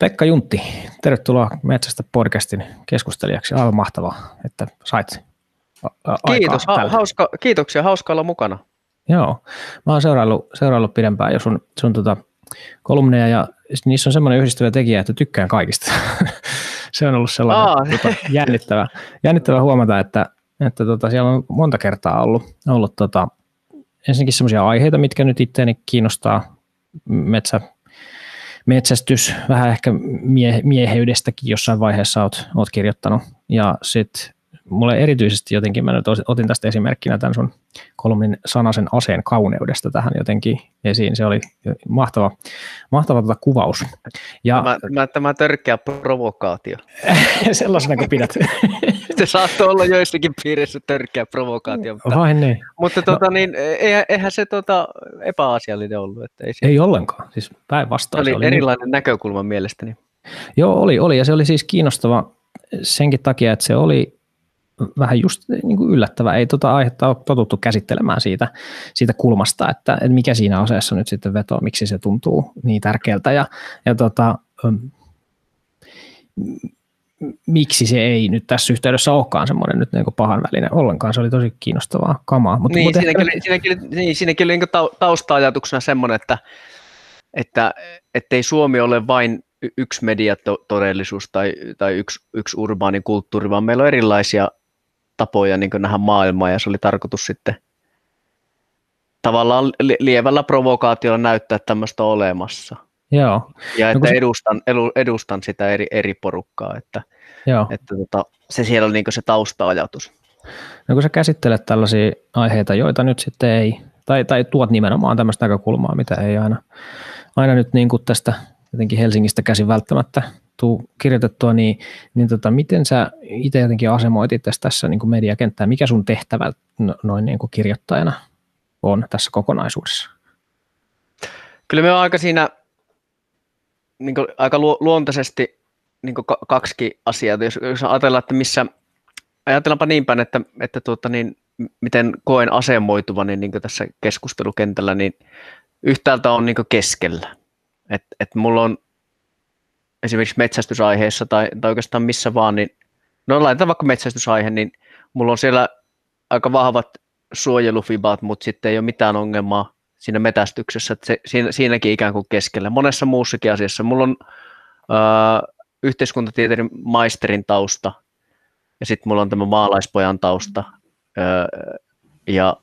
Pekka Juntti, tervetuloa Metsästä podcastin keskustelijaksi. Aivan mahtavaa, että sait Kiitos, ha- hauska, kiitoksia, hauska olla mukana. Joo, mä oon seuraillut, seuraillut pidempään jo sun, sun tota kolumneja ja niissä on semmoinen yhdistävä tekijä, että tykkään kaikista. se on ollut sellainen tota, jännittävä, jännittävä huomata, että, että tota, siellä on monta kertaa ollut, ollut tota, ensinnäkin semmoisia aiheita, mitkä nyt itseäni kiinnostaa, metsä, metsästys, vähän ehkä mie, mieheydestäkin jossain vaiheessa oot, oot kirjoittanut, ja sitten mulle erityisesti jotenkin, mä nyt otin tästä esimerkkinä tämän sun kolmin sanasen aseen kauneudesta tähän jotenkin esiin. Se oli mahtava, mahtava tuota kuvaus. Ja, tämä, tämä, tämä törkeä provokaatio. Sellaisena kuin pidät. Se saattoi olla joissakin piirissä törkeä provokaatio. Mutta, Vai niin. Mutta tuota, no, niin, eihän, eihän se tuota, epäasiallinen ollut. Että ei, se, ei ollenkaan, siis päinvastoin. Se oli, oli niin- erilainen niin... näkökulma mielestäni. Joo, oli, oli, ja se oli siis kiinnostava senkin takia, että se oli vähän just niin kuin yllättävää. Ei tota aihetta ole totuttu käsittelemään siitä, siitä kulmasta, että, että mikä siinä aseessa nyt sitten vetoo, miksi se tuntuu niin tärkeältä ja, ja tota, miksi se ei nyt tässä yhteydessä olekaan semmoinen nyt niin pahan välinen ollenkaan. Se oli tosi kiinnostavaa kamaa. Mutta, niin, mutta siinäkin, ehkä... siinäkin, niin, siinäkin oli niin tausta-ajatuksena semmoinen, että, että ettei Suomi ole vain yksi mediatodellisuus tai, tai yksi, yksi urbaani kulttuuri, vaan meillä on erilaisia tapoja niin nähdä maailmaa ja se oli tarkoitus sitten tavallaan lievällä provokaatiolla näyttää tämmöistä olemassa. Joo. Ja no että no, edustan, edustan sitä eri, eri porukkaa, että, Joo. että tota, se siellä on niin se tausta-ajatus. No kun sä käsittelet tällaisia aiheita, joita nyt sitten ei, tai, tai tuot nimenomaan tämmöistä näkökulmaa, mitä ei aina, aina nyt niin kuin tästä jotenkin Helsingistä käsin välttämättä tuu kirjoitettua, niin, niin tota, miten sä itse jotenkin asemoit itse tässä niin kuin mediakenttää, mikä sun tehtävä no, noin niin kuin kirjoittajana on tässä kokonaisuudessa? Kyllä me on aika siinä niin kuin, aika luontaisesti niin kuin kaksi asiaa. Jos, jos ajatellaan, että missä, ajatellaanpa niin päin, että, että tuota, niin, miten koen asemoituvani niin, niin tässä keskustelukentällä, niin yhtäältä on niin keskellä. Et, et mulla on esimerkiksi metsästysaiheessa tai, tai oikeastaan missä vaan, niin no laitetaan vaikka metsästysaihe, niin mulla on siellä aika vahvat suojelufibat, mutta sitten ei ole mitään ongelmaa siinä metästyksessä, että se, siinä, siinäkin ikään kuin keskellä. Monessa muussakin asiassa. Mulla on äh, yhteiskuntatieteiden maisterin tausta ja sitten mulla on tämä maalaispojan tausta äh, ja,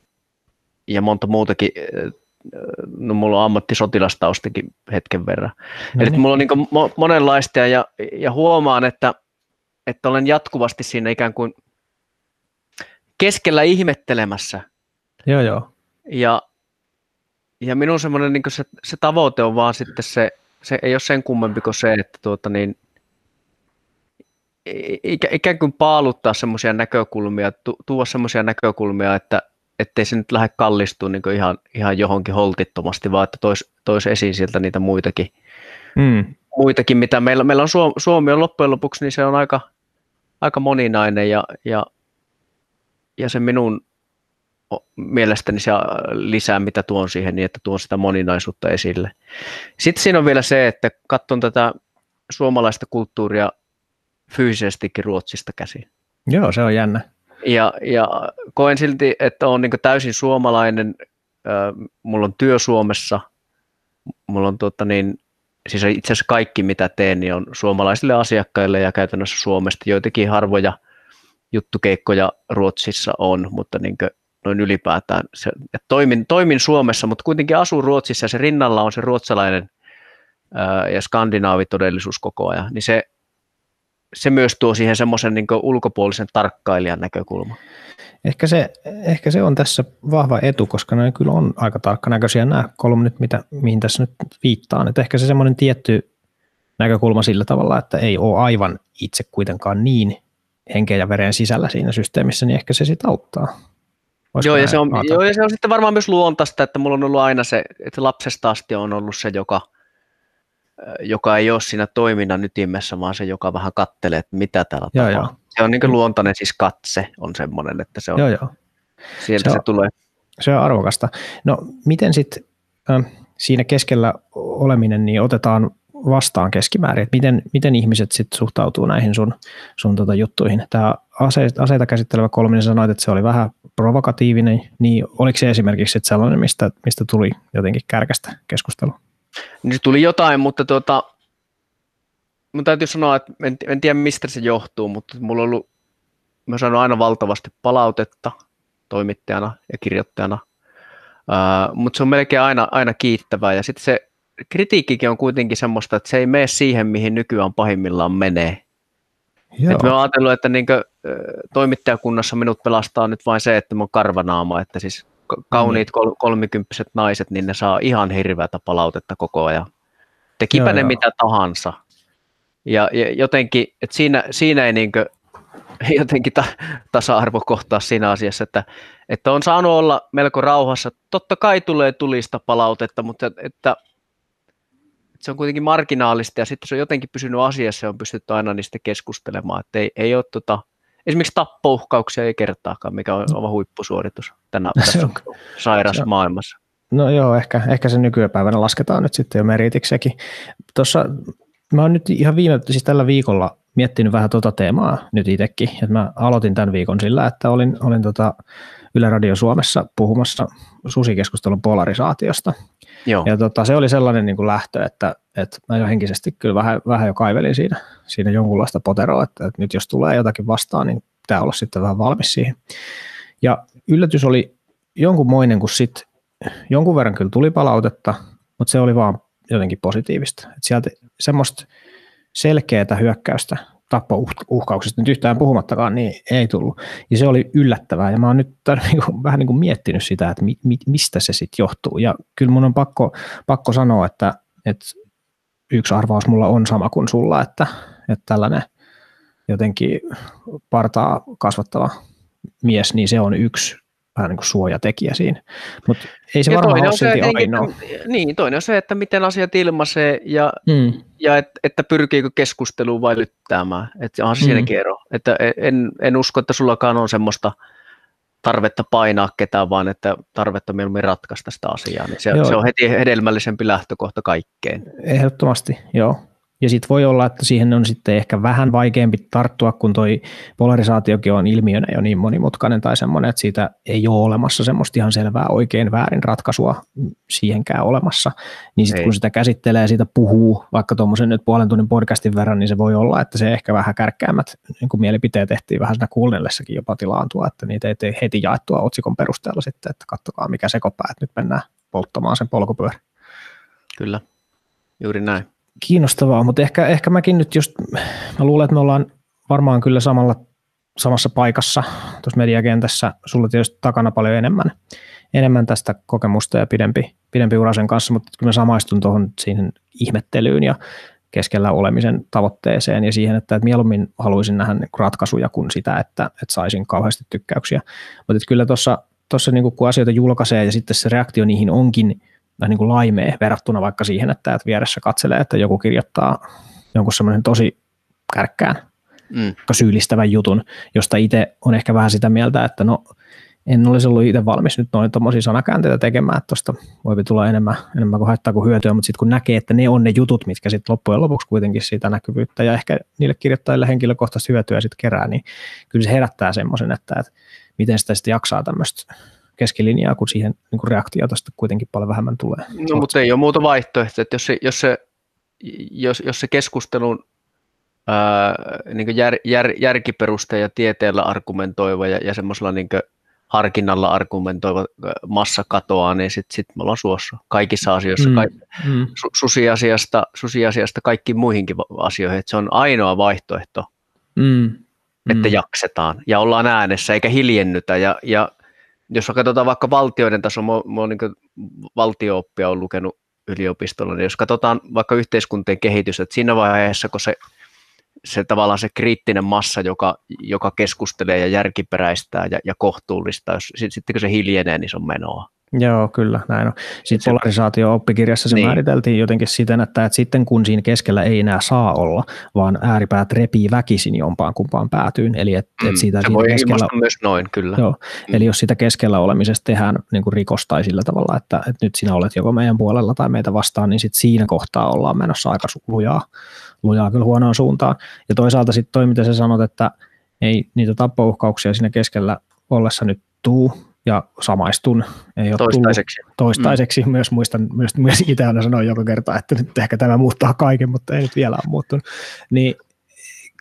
ja monta muutakin no mulla on ammattisotilastaustakin hetken verran. No Eli niin. mulla on niin mo- monenlaista ja, ja huomaan, että, että olen jatkuvasti siinä ikään kuin keskellä ihmettelemässä. Joo, joo. Ja, ja minun semmoinen niin se, se tavoite on vaan sitten se, se ei ole sen kummempi kuin se, että tuota niin, ikään kuin paaluttaa semmoisia näkökulmia, tuoda semmoisia näkökulmia, että, ettei se nyt lähde kallistumaan niin ihan, ihan johonkin holtittomasti, vaan että toisi tois esiin sieltä niitä muitakin, mm. muitakin mitä meillä, meillä on Suomi, Suomi on loppujen lopuksi, niin se on aika, aika moninainen ja, ja, ja se minun mielestäni se lisää, mitä tuon siihen, niin että tuon sitä moninaisuutta esille. Sitten siinä on vielä se, että katson tätä suomalaista kulttuuria fyysisestikin Ruotsista käsin. Joo, se on jännä. Ja, ja koen silti, että on niin täysin suomalainen. Mulla on työ Suomessa. Mulla on tuota niin, siis itse asiassa kaikki mitä teen, niin on suomalaisille asiakkaille ja käytännössä Suomesta. Joitakin harvoja juttukeikkoja Ruotsissa on, mutta niin noin ylipäätään. Se, toimin, toimin Suomessa, mutta kuitenkin asun Ruotsissa ja se rinnalla on se ruotsalainen ää, ja skandinaavitodellisuus koko ajan. Niin se, se myös tuo siihen semmoisen niin ulkopuolisen tarkkailijan näkökulma. Ehkä se, ehkä se on tässä vahva etu, koska ne kyllä on aika tarkkanäköisiä nämä kolumnit, mitä, mihin tässä nyt viittaan. Että ehkä se semmoinen tietty näkökulma sillä tavalla, että ei ole aivan itse kuitenkaan niin henkeä ja veren sisällä siinä systeemissä, niin ehkä se sitten auttaa. Joo ja, se on, joo, ja se on sitten varmaan myös luontaista, että mulla on ollut aina se, että lapsesta asti on ollut se, joka – joka ei ole siinä toiminnan ytimessä, vaan se, joka vähän kattelee, että mitä täällä joo, tapahtuu. Joo. Se on niin luontainen, siis katse on semmoinen, että se on, joo, joo. sieltä se, se on, tulee. Se on arvokasta. No miten sitten äh, siinä keskellä oleminen, niin otetaan vastaan keskimäärin, että miten, miten ihmiset sit suhtautuu näihin sun, sun tota juttuihin. Tämä aseita, aseita käsittelevä kolminen sanoit, että se oli vähän provokatiivinen, niin oliko se esimerkiksi sellainen, mistä, mistä tuli jotenkin kärkästä keskustelu? Niin se tuli jotain, mutta tuota, mun täytyy sanoa, että en, en tiedä mistä se johtuu, mutta mulla on ollut, mä sanon aina valtavasti palautetta toimittajana ja kirjoittajana, uh, mutta se on melkein aina, aina kiittävää ja sitten se kritiikkikin on kuitenkin semmoista, että se ei mene siihen, mihin nykyään pahimmillaan menee. Joo. Et me on ajatellut, että niin kuin, toimittajakunnassa minut pelastaa nyt vain se, että mä oon karvanaama, että siis kauniit kol- kolmikymppiset naiset, niin ne saa ihan hirveätä palautetta koko ajan. Tekipä joo, ne joo. mitä tahansa. Ja, ja jotenkin, että siinä, siinä ei niin kuin, jotenkin ta, tasa-arvo kohtaa siinä asiassa, että, että on saanut olla melko rauhassa. Totta kai tulee tulista palautetta, mutta että se on kuitenkin marginaalista ja sitten se on jotenkin pysynyt asiassa ja on pystytty aina niistä keskustelemaan. Että ei, ei ole tota, esimerkiksi tappouhkauksia ei kertaakaan, mikä on oma huippusuoritus tänä se on, sairaassa maailmassa. No joo, ehkä, ehkä se nykypäivänä lasketaan nyt sitten jo meritiksekin. Tuossa mä oon nyt ihan viime, siis tällä viikolla miettinyt vähän tuota teemaa nyt itsekin, että mä aloitin tämän viikon sillä, että olin, olin tota Yle Radio Suomessa puhumassa susikeskustelun polarisaatiosta. Joo. Ja tota, se oli sellainen niin kuin lähtö, että, että mä jo henkisesti kyllä vähän, vähän jo kaivelin siinä, siinä jonkunlaista poteroa, että, että nyt jos tulee jotakin vastaan, niin pitää olla sitten vähän valmis siihen. Ja yllätys oli jonkunmoinen, kun sitten jonkun verran kyllä tuli palautetta, mutta se oli vaan jotenkin positiivista. Et sieltä semmoista selkeää hyökkäystä tappouhkauksesta nyt yhtään puhumattakaan, niin ei tullut. Ja se oli yllättävää, ja mä oon nyt niin kuin, vähän niin kuin miettinyt sitä, että mi, mi, mistä se sitten johtuu. Ja kyllä mun on pakko, pakko sanoa, että, että yksi arvaus mulla on sama kuin sulla, että, että tällainen jotenkin partaa kasvattava mies, niin se on yksi vähän niin kuin suojatekijä siinä. Mutta ei se ja varmaan ole silti ainoa. Niin, toinen on se, että miten asiat ilmaisee ja, mm. ja et, että pyrkiikö keskusteluun vai lyttäämään. Että onhan se mm. siinäkin ero. Että en, en usko, että sullakaan on semmoista tarvetta painaa ketään, vaan että tarvetta mieluummin ratkaista sitä asiaa. Niin se, se on heti hedelmällisempi lähtökohta kaikkeen. Ehdottomasti, joo. Ja sitten voi olla, että siihen on sitten ehkä vähän vaikeampi tarttua, kun toi polarisaatiokin on ilmiönä jo niin monimutkainen tai semmoinen, että siitä ei ole olemassa semmoista ihan selvää oikein väärin ratkaisua siihenkään olemassa. Niin sitten kun sitä käsittelee ja siitä puhuu vaikka tuommoisen nyt puolen tunnin podcastin verran, niin se voi olla, että se ehkä vähän kärkkäämät niin kuin mielipiteet tehtiin vähän siinä kuunnellessakin jopa tilaantua, että niitä ei tee heti jaettua otsikon perusteella sitten, että katsokaa mikä sekopää, että nyt mennään polttamaan sen polkupyörä. Kyllä, juuri näin kiinnostavaa, mutta ehkä, ehkä mäkin nyt just, mä luulen, että me ollaan varmaan kyllä samalla, samassa paikassa tuossa mediakentässä, sulla tietysti takana paljon enemmän, enemmän tästä kokemusta ja pidempi, pidempi ura sen kanssa, mutta kyllä mä samaistun tuohon siihen ihmettelyyn ja keskellä olemisen tavoitteeseen ja siihen, että, että mieluummin haluaisin nähdä niinku ratkaisuja kuin sitä, että, että saisin kauheasti tykkäyksiä. Mutta kyllä tuossa, tuossa niin kun asioita julkaisee ja sitten se reaktio niihin onkin niin kuin laimee verrattuna vaikka siihen, että, että vieressä katselee, että joku kirjoittaa jonkun semmoinen tosi kärkkään mm. syyllistävän jutun, josta itse on ehkä vähän sitä mieltä, että no en olisi ollut itse valmis nyt noin tuommoisia sanakäänteitä tekemään, että tuosta voi tulla enemmän, enemmän kuin haittaa kuin hyötyä, mutta sitten kun näkee, että ne on ne jutut, mitkä sitten loppujen lopuksi kuitenkin siitä näkyvyyttä ja ehkä niille kirjoittajille henkilökohtaisesti hyötyä sitten kerää, niin kyllä se herättää semmoisen, että, että miten sitä sitten jaksaa tämmöistä keskilinjaa, kun siihen niin kuin reaktiota sitten kuitenkin paljon vähemmän tulee. No mutta ei ole muuta vaihtoehtoa, että jos se, jos se, jos, jos se keskustelun ää, niin jär, jär, järkiperuste ja tieteellä argumentoiva ja, ja semmoisella niin harkinnalla argumentoiva massa katoaa, niin sitten sit me ollaan suossa kaikissa asioissa, mm, kaik, mm. Su, susiasiasta, susiasiasta kaikkiin muihinkin asioihin, että se on ainoa vaihtoehto, mm, että mm. jaksetaan ja ollaan äänessä eikä hiljennytä ja, ja jos katsotaan vaikka valtioiden taso, mä, mä oon niin valtiooppia on lukenut yliopistolla, niin jos katsotaan vaikka yhteiskuntien kehitys, että siinä vaiheessa, kun se, se tavallaan se kriittinen massa, joka, joka keskustelee ja järkiperäistää ja, ja kohtuullistaa, jos, sitten kun se hiljenee, niin se on menoa. Joo, kyllä, näin on. Sitten se, polarisaatio-oppikirjassa se niin. määriteltiin jotenkin siten, että, että sitten kun siinä keskellä ei enää saa olla, vaan ääripäät repii väkisin jompaan kumpaan päätyyn. Eli et, mm, et siitä, se voi keskellä, myös noin, kyllä. Joo, mm. Eli jos sitä keskellä olemisesta tehdään niin kuin rikos tai sillä tavalla, että, että nyt sinä olet joko meidän puolella tai meitä vastaan, niin sitten siinä kohtaa ollaan menossa aika lujaa, lujaa kyllä huonoon suuntaan. Ja toisaalta sitten toi, mitä sä sanot, että ei niitä tappouhkauksia siinä keskellä ollessa nyt tuu, ja samaistun. Ei ole toistaiseksi. Tullut, toistaiseksi mm. myös muistan, myös, myös itse aina sanoin joka kerta, että nyt ehkä tämä muuttaa kaiken, mutta ei nyt vielä ole muuttunut. Niin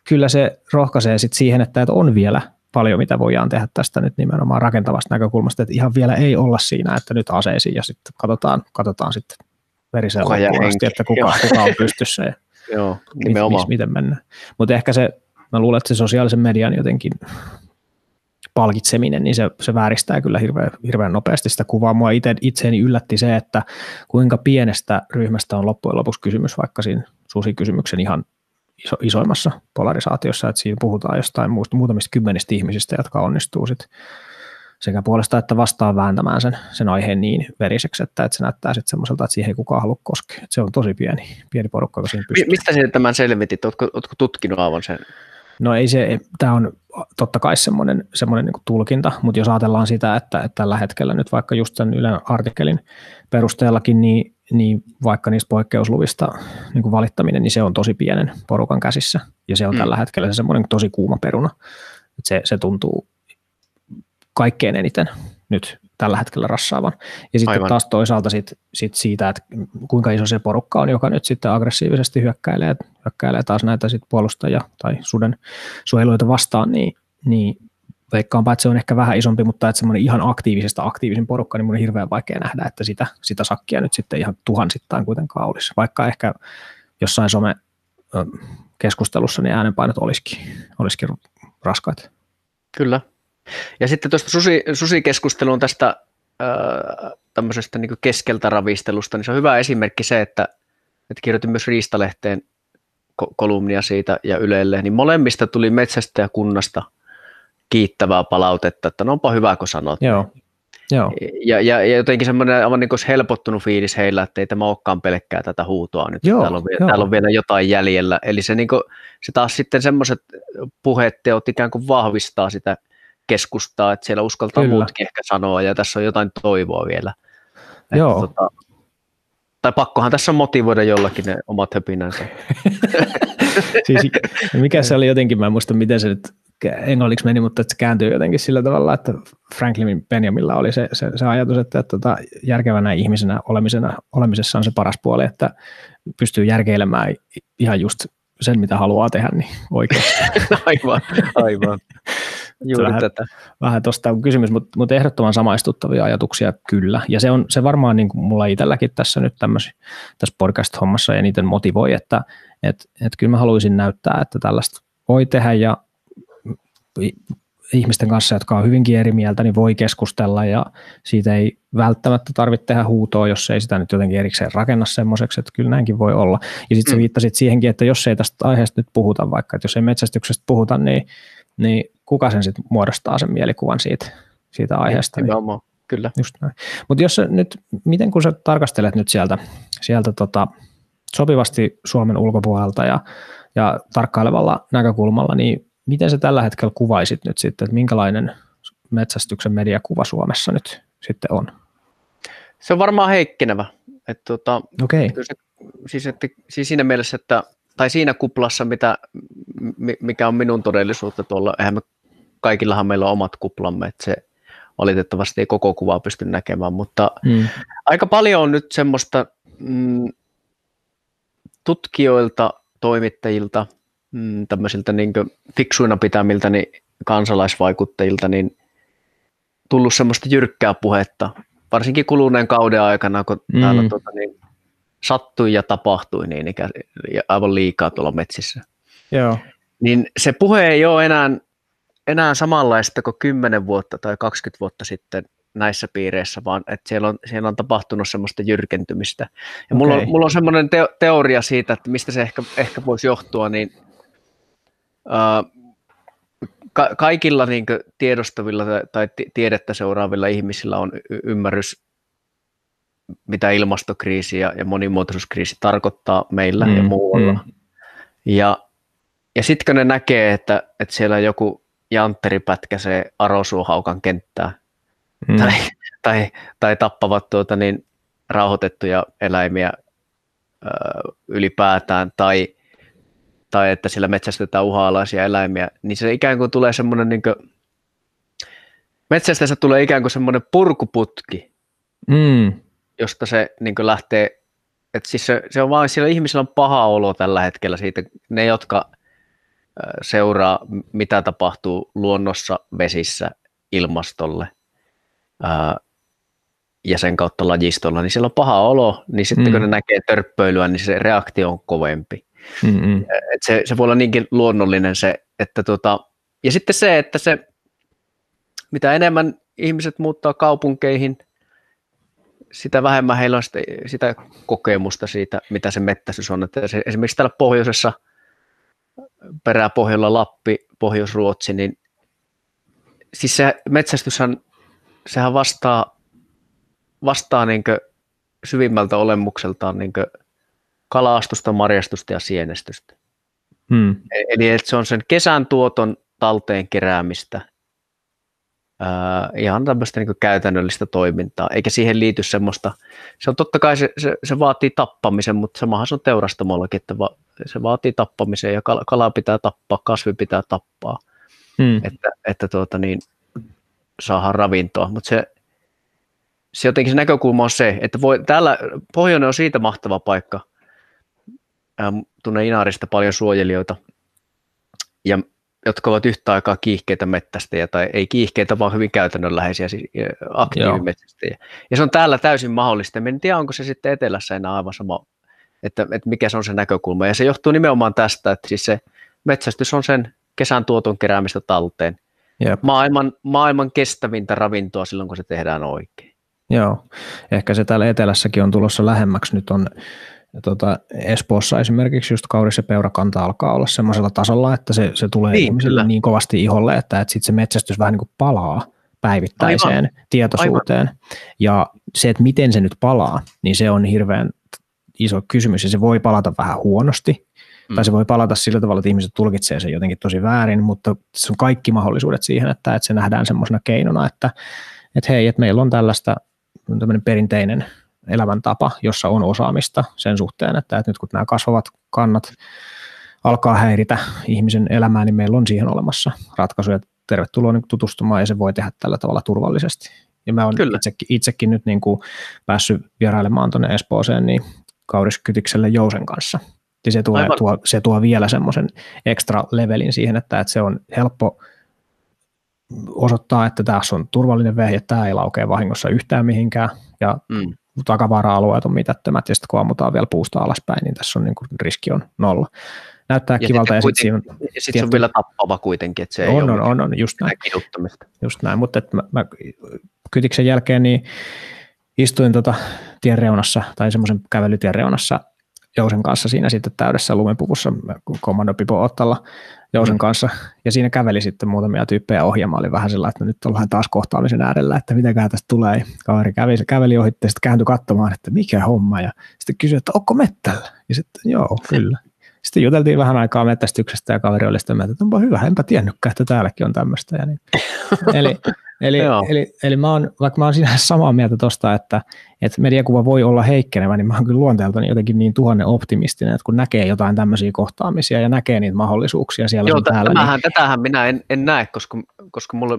kyllä se rohkaisee sit siihen, että, että on vielä paljon, mitä voidaan tehdä tästä nyt nimenomaan rakentavasta näkökulmasta, että ihan vielä ei olla siinä, että nyt aseisiin ja sitten katsotaan, katsotaan sitten verisellä että kuka, kuka on pystyssä ja Joo. Mit, miten mennään. Mutta ehkä se, mä luulen, että se sosiaalisen median jotenkin palkitseminen, niin se, se vääristää kyllä hirveän, hirveän nopeasti sitä kuvaa. Mua itse, itseeni yllätti se, että kuinka pienestä ryhmästä on loppujen lopuksi kysymys, vaikka siinä susikysymyksen ihan iso, isoimmassa polarisaatiossa, että siinä puhutaan jostain muusta, muutamista kymmenistä ihmisistä, jotka onnistuu sit sekä puolesta että vastaan vääntämään sen, sen aiheen niin veriseksi, että, että se näyttää sitten semmoiselta, että siihen ei kukaan halua koskea. Että se on tosi pieni, pieni porukka, joka siinä pystyy. Mistä sinä tämän selvitit? Oletko, oletko tutkinut aivan sen? No ei se, tämä on totta kai semmoinen, semmoinen niin tulkinta, mutta jos ajatellaan sitä, että, että tällä hetkellä nyt vaikka just sen Ylen artikkelin perusteellakin, niin, niin vaikka niistä poikkeusluvista niin kuin valittaminen, niin se on tosi pienen porukan käsissä. Ja se on mm. tällä hetkellä se semmoinen tosi kuuma peruna. Että se, se tuntuu kaikkein eniten nyt tällä hetkellä rassaavan. Ja sitten Aivan. taas toisaalta sit, sit siitä, että kuinka iso se porukka on, joka nyt sitten aggressiivisesti hyökkäilee, hyökkäilee taas näitä sit puolustajia tai suden suojeluita vastaan, niin, niin veikkaanpa, että se on ehkä vähän isompi, mutta että semmoinen ihan aktiivisesta aktiivisen porukka, niin mun on hirveän vaikea nähdä, että sitä, sitä sakkia nyt sitten ihan tuhansittain kuitenkaan olisi. Vaikka ehkä jossain some keskustelussa niin äänenpainot olisikin, olisikin raskaita. Kyllä, ja sitten tuosta susi, susikeskusteluun tästä ää, tämmöisestä niin keskeltä ravistelusta, niin se on hyvä esimerkki se, että, että kirjoitin myös Riistalehteen kolumnia siitä ja Ylelle, niin molemmista tuli metsästäjäkunnasta kiittävää palautetta, että no onpa hyvä, kun sanot. Joo. Joo. Ja, ja, ja jotenkin semmoinen aivan niin helpottunut fiilis heillä, että ei tämä olekaan pelkkää tätä huutoa nyt. Joo, täällä, on, vielä, täällä on vielä jotain jäljellä. Eli se, niin kuin, se taas sitten semmoiset puheetteot ikään kuin vahvistaa sitä keskustaa, että siellä uskaltaa Kyllä. muutkin ehkä sanoa ja tässä on jotain toivoa vielä. Joo. Että, tota, tai pakkohan tässä on motivoida jollakin ne omat höpinänsä. siis, mikä se oli jotenkin, mä en muista miten se nyt englanniksi meni, mutta että se kääntyy jotenkin sillä tavalla, että Franklin Benjamilla oli se, se, se ajatus, että, että tota, järkevänä ihmisenä olemisena, olemisessa on se paras puoli, että pystyy järkeilemään ihan just sen, mitä haluaa tehdä, niin oikein. aivan, aivan. Juuri vähän, tätä. Vähän tuosta on kysymys, mutta, mutta ehdottoman samaistuttavia ajatuksia kyllä. Ja se on se varmaan niin kuin mulla itselläkin tässä nyt tämmösi, tässä podcast-hommassa eniten motivoi, että et, et kyllä mä haluaisin näyttää, että tällaista voi tehdä ja ihmisten kanssa, jotka on hyvinkin eri mieltä, niin voi keskustella ja siitä ei välttämättä tarvitse tehdä huutoa, jos ei sitä nyt jotenkin erikseen rakenna semmoiseksi, että kyllä näinkin voi olla. Ja sitten mm. sä viittasit siihenkin, että jos ei tästä aiheesta nyt puhuta vaikka, että jos ei metsästyksestä puhuta, niin, niin kuka sen sitten muodostaa sen mielikuvan siitä, siitä aiheesta. Niin, niin, kyllä. Just näin. Mutta jos nyt, miten kun sä tarkastelet nyt sieltä, sieltä tota, sopivasti Suomen ulkopuolelta ja, ja tarkkailevalla näkökulmalla, niin miten sä tällä hetkellä kuvaisit nyt sitten, että minkälainen metsästyksen mediakuva Suomessa nyt sitten on? Se on varmaan heikkenevä. Että tota, okay. se, siis, että, siis siinä mielessä, että tai siinä kuplassa, mitä, mikä on minun todellisuutta tuolla, eihän me, kaikillahan meillä on omat kuplamme, että se valitettavasti ei koko kuvaa pysty näkemään, mutta mm. aika paljon on nyt semmoista mm, tutkijoilta, toimittajilta, mm, tämmöisiltä niin fiksuina pitämiltä niin kansalaisvaikuttajilta, niin tullut semmoista jyrkkää puhetta, varsinkin kuluneen kauden aikana, kun mm. täällä tuota, niin, sattui ja tapahtui niin ikä, aivan liikaa tuolla metsissä. Joo. Niin se puhe ei ole enää, enää samanlaista kuin 10 vuotta tai 20 vuotta sitten näissä piireissä, vaan että siellä on, siellä on tapahtunut semmoista jyrkentymistä. Ja okay. mulla, on, mulla on semmoinen te, teoria siitä, että mistä se ehkä, ehkä voisi johtua, niin uh, ka- kaikilla niin tiedostavilla tai tiedettä seuraavilla ihmisillä on y- ymmärrys mitä ilmastokriisi ja, ja monimuotoisuuskriisi tarkoittaa meillä mm, ja muualla. Mm. Ja, ja sitten kun ne näkee, että, että siellä joku jantteri pätkäsee arosuohaukan kenttää mm. tai, tai, tai tappavat tuota niin, rauhoitettuja eläimiä ö, ylipäätään tai, tai että sillä metsästetään uha-alaisia eläimiä, niin se ikään kuin tulee semmoinen niin metsästäjästä tulee ikään kuin semmoinen purkuputki, mm. josta se niin lähtee, että siis se, se on vaan, sillä ihmisillä on paha olo tällä hetkellä siitä, ne jotka seuraa, mitä tapahtuu luonnossa, vesissä, ilmastolle ja sen kautta lajistolla, niin siellä on paha olo, niin sitten mm. kun ne näkee törppöilyä, niin se reaktio on kovempi. Mm-hmm. Et se, se voi olla niinkin luonnollinen se, että tota, ja sitten se, että se, mitä enemmän ihmiset muuttaa kaupunkeihin, sitä vähemmän heillä on sitä, sitä kokemusta siitä, mitä se mettäisyys on. Että se, esimerkiksi täällä pohjoisessa, peräpohjalla Lappi, Pohjois-Ruotsi, niin siis se metsästyshän, sehän vastaa, vastaa niin syvimmältä olemukseltaan niin kalastusta, marjastusta ja sienestystä. Hmm. E-, eli että se on sen kesän tuoton talteen keräämistä – ihan tämmöistä niin käytännöllistä toimintaa, eikä siihen liity semmoista, se on totta kai se, se, se vaatii tappamisen, mutta samahan se on teurastamollakin, että va, se vaatii tappamisen ja kala, kala pitää tappaa, kasvi pitää tappaa, hmm. että, että tuota niin, saadaan ravintoa, mutta se, se jotenkin se näkökulma on se, että voi, täällä Pohjoinen on siitä mahtava paikka, ähm, tunne Inarista paljon suojelijoita, ja jotka ovat yhtä aikaa kiihkeitä mettästäjiä, tai ei kiihkeitä, vaan hyvin käytännönläheisiä, siis aktiivimettästäjiä. Ja se on täällä täysin mahdollista. En tiedä, onko se sitten etelässä enää aivan sama, että, että mikä se on se näkökulma. Ja se johtuu nimenomaan tästä, että siis se metsästys on sen kesän tuoton keräämistä talteen. Jep. Maailman, maailman kestävintä ravintoa silloin, kun se tehdään oikein. Joo, ehkä se täällä etelässäkin on tulossa lähemmäksi. Nyt on ja tota, Espoossa esimerkiksi just kauris ja peurakanta alkaa olla semmoisella tasolla, että se, se tulee niin, ihmisille niin kovasti iholle, että, että sitten se metsästys vähän niin kuin palaa päivittäiseen Aivan. tietoisuuteen. Aivan. Ja se, että miten se nyt palaa, niin se on hirveän iso kysymys ja se voi palata vähän huonosti, mm. tai se voi palata sillä tavalla, että ihmiset tulkitsee sen jotenkin tosi väärin, mutta se on kaikki mahdollisuudet siihen, että, että se nähdään semmoisena keinona, että, että hei, että meillä on tällaista tämmöinen perinteinen elämäntapa, jossa on osaamista sen suhteen, että, että nyt kun nämä kasvavat kannat alkaa häiritä ihmisen elämää, niin meillä on siihen olemassa ratkaisuja. Tervetuloa niin tutustumaan ja se voi tehdä tällä tavalla turvallisesti. Ja mä olen itsekin, itsekin nyt niin kuin päässyt vierailemaan tuonne Espooseen niin Kauriskytikselle Jousen kanssa. Ja se tuo, tuo, se tuo vielä semmoisen ekstra levelin siihen, että, että se on helppo osoittaa, että tässä on turvallinen vehje, tämä ei laukea vahingossa yhtään mihinkään. Ja mm takavaara-alueet on mitättömät, ja sitten kun ammutaan vielä puusta alaspäin, niin tässä on niin kuin, riski on nolla. Näyttää ja kivalta. Ja sitten on, sit tietty... on vielä tappava kuitenkin, että se on, ei on, ole on, on, just näin. Just näin, mutta että mä, mä, kytiksen jälkeen niin istuin tota tien reunassa, tai semmoisen kävelytien reunassa Jousen kanssa siinä sitten täydessä lumenpuvussa Commando Pipo Ottalla Jousen mm. kanssa. Ja siinä käveli sitten muutamia tyyppejä ohjelma. Oli vähän sellainen, että nyt ollaan taas kohtaamisen äärellä, että mitäkään tästä tulee. Kaveri kävi, käveli ohi ja sitten kääntyi katsomaan, että mikä homma. Ja sitten kysyi, että onko mettällä? Ja sitten joo, kyllä. Sitten juteltiin vähän aikaa metästyksestä ja kaveri oli sitten että onpa hyvä, enpä tiennytkään, että täälläkin on tämmöistä. Ja niin. eli, eli, eli, eli mä oon, vaikka mä oon siinä samaa mieltä tuosta, että, että mediakuva voi olla heikkenevä, niin mä oon kyllä luonteeltani jotenkin niin tuhannen optimistinen, että kun näkee jotain tämmöisiä kohtaamisia ja näkee niitä mahdollisuuksia siellä Joo, täällä. Tämähän, niin... Tätähän minä en, en näe, koska, koska mulla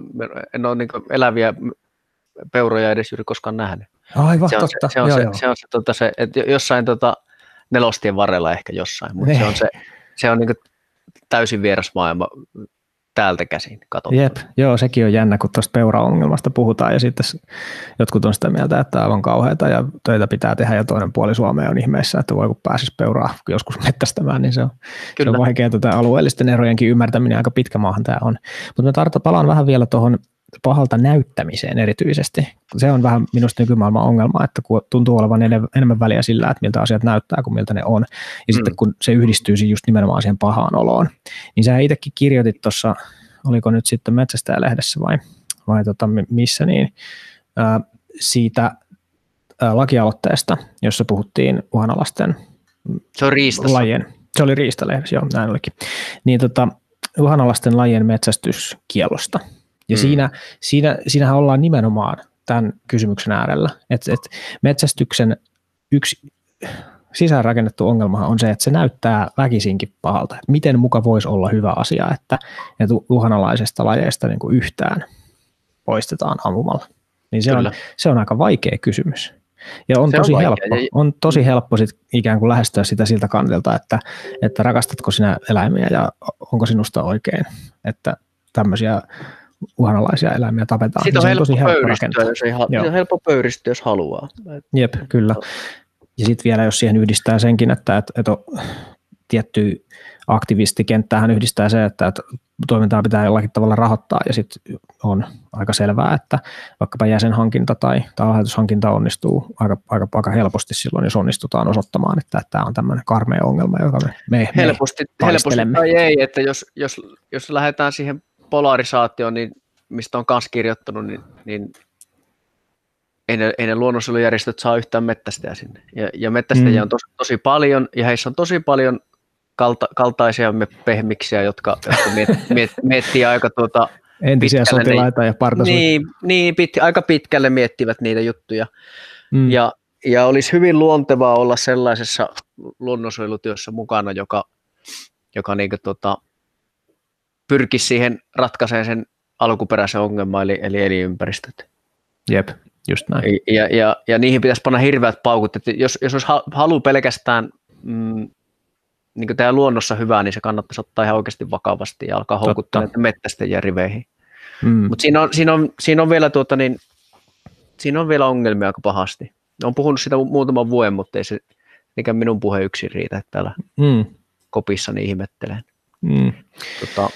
en ole niin eläviä peuroja edes juuri koskaan nähnyt. Aivan, se on totta. Se, se, on joo, se, joo. se, on se, tota, se että jossain tota, nelostien varrella ehkä jossain, mutta se on, se, se on niin täysin vieras maailma täältä käsin katsottuna. Jep, joo, sekin on jännä, kun tuosta peura-ongelmasta puhutaan ja sitten jotkut on sitä mieltä, että aivan kauheita ja töitä pitää tehdä ja toinen puoli Suomea on ihmeessä, että voi kun pääsisi peuraa joskus mettästämään, niin se on, Kyllä. se on vaikea tätä alueellisten erojenkin ymmärtäminen, aika pitkä maahan tämä on. Mutta mä tarvitaan palaan vähän vielä tuohon pahalta näyttämiseen erityisesti. Se on vähän minusta nykymaailman ongelma, että kun tuntuu olevan enemmän väliä sillä, että miltä asiat näyttää kuin miltä ne on. Ja mm. sitten kun se yhdistyy just nimenomaan siihen pahaan oloon. Niin sä itsekin kirjoitit tuossa, oliko nyt sitten Metsästäjälehdessä vai, vai tota, missä niin, ää, siitä lakialoitteesta, jossa puhuttiin uhanalaisten se on lajien. Se oli riistalehdessä, joo, näin olikin. Niin tota, uhanalaisten lajien metsästyskielosta. Ja mm. siinä, siinä, siinähän ollaan nimenomaan tämän kysymyksen äärellä, että, että metsästyksen yksi sisäänrakennettu ongelma on se, että se näyttää väkisinkin pahalta. Että miten muka voisi olla hyvä asia, että, että uhanalaisesta lajeista niin kuin yhtään poistetaan ampumalla. Niin se on, se on aika vaikea kysymys. Ja on se tosi, on helppo, on tosi helppo sit ikään kuin lähestyä sitä siltä kantilta, että, että rakastatko sinä eläimiä ja onko sinusta oikein, että tämmöisiä uhanalaisia eläimiä tapetaan. Siitä on, on helppo tosi helppo pöyristyä, jos ei, on helppo pöyristyä, jos haluaa. Jep, kyllä. Ja sitten vielä, jos siihen yhdistää senkin, että, että, että tietty aktivistikenttähän yhdistää se, että, että toimintaa pitää jollakin tavalla rahoittaa ja sitten on aika selvää, että vaikkapa jäsenhankinta tai, tai lahjoitushankinta onnistuu aika, aika, aika helposti silloin, jos onnistutaan osoittamaan, että, että tämä on tämmöinen karmea ongelma, joka me, me, helposti, me helposti tai ei, että jos, jos, jos lähdetään siihen polarisaatioon, niin mistä on kanssa kirjoittanut, niin, niin ei ne, ei ne luonnonsuojelujärjestöt saa yhtään mettästäjä sinne. Ja, ja mettästäjiä mm. on tosi, tosi paljon, ja heissä on tosi paljon kalta, kaltaisia pehmiksiä, jotka, jotka miet, miet, miettii aika tuota, Entisiä sotilaita ja partasuita. Niin, niin pit, aika pitkälle miettivät niitä juttuja. Mm. Ja, ja olisi hyvin luontevaa olla sellaisessa luonnonsuojelutyössä mukana, joka, joka niin tuota, pyrkisi siihen ratkaisemaan sen alkuperäisen ongelman, eli, eli elinympäristöt. Jep, just näin. Ja, ja, ja niihin pitäisi panna hirveät paukut, että jos, jos olisi halu pelkästään mm, niin tehdä luonnossa hyvää, niin se kannattaisi ottaa ihan oikeasti vakavasti ja alkaa houkuttaa näitä mettästäjiä riveihin. Mm. Mutta siinä on, siinä, on, siinä, on vielä tuota, niin, siinä on vielä ongelmia aika pahasti. Olen puhunut sitä muutaman vuoden, mutta ei se mikä minun puhe yksin riitä, että täällä mm. kopissa niin ihmettelen. Mm. Tota,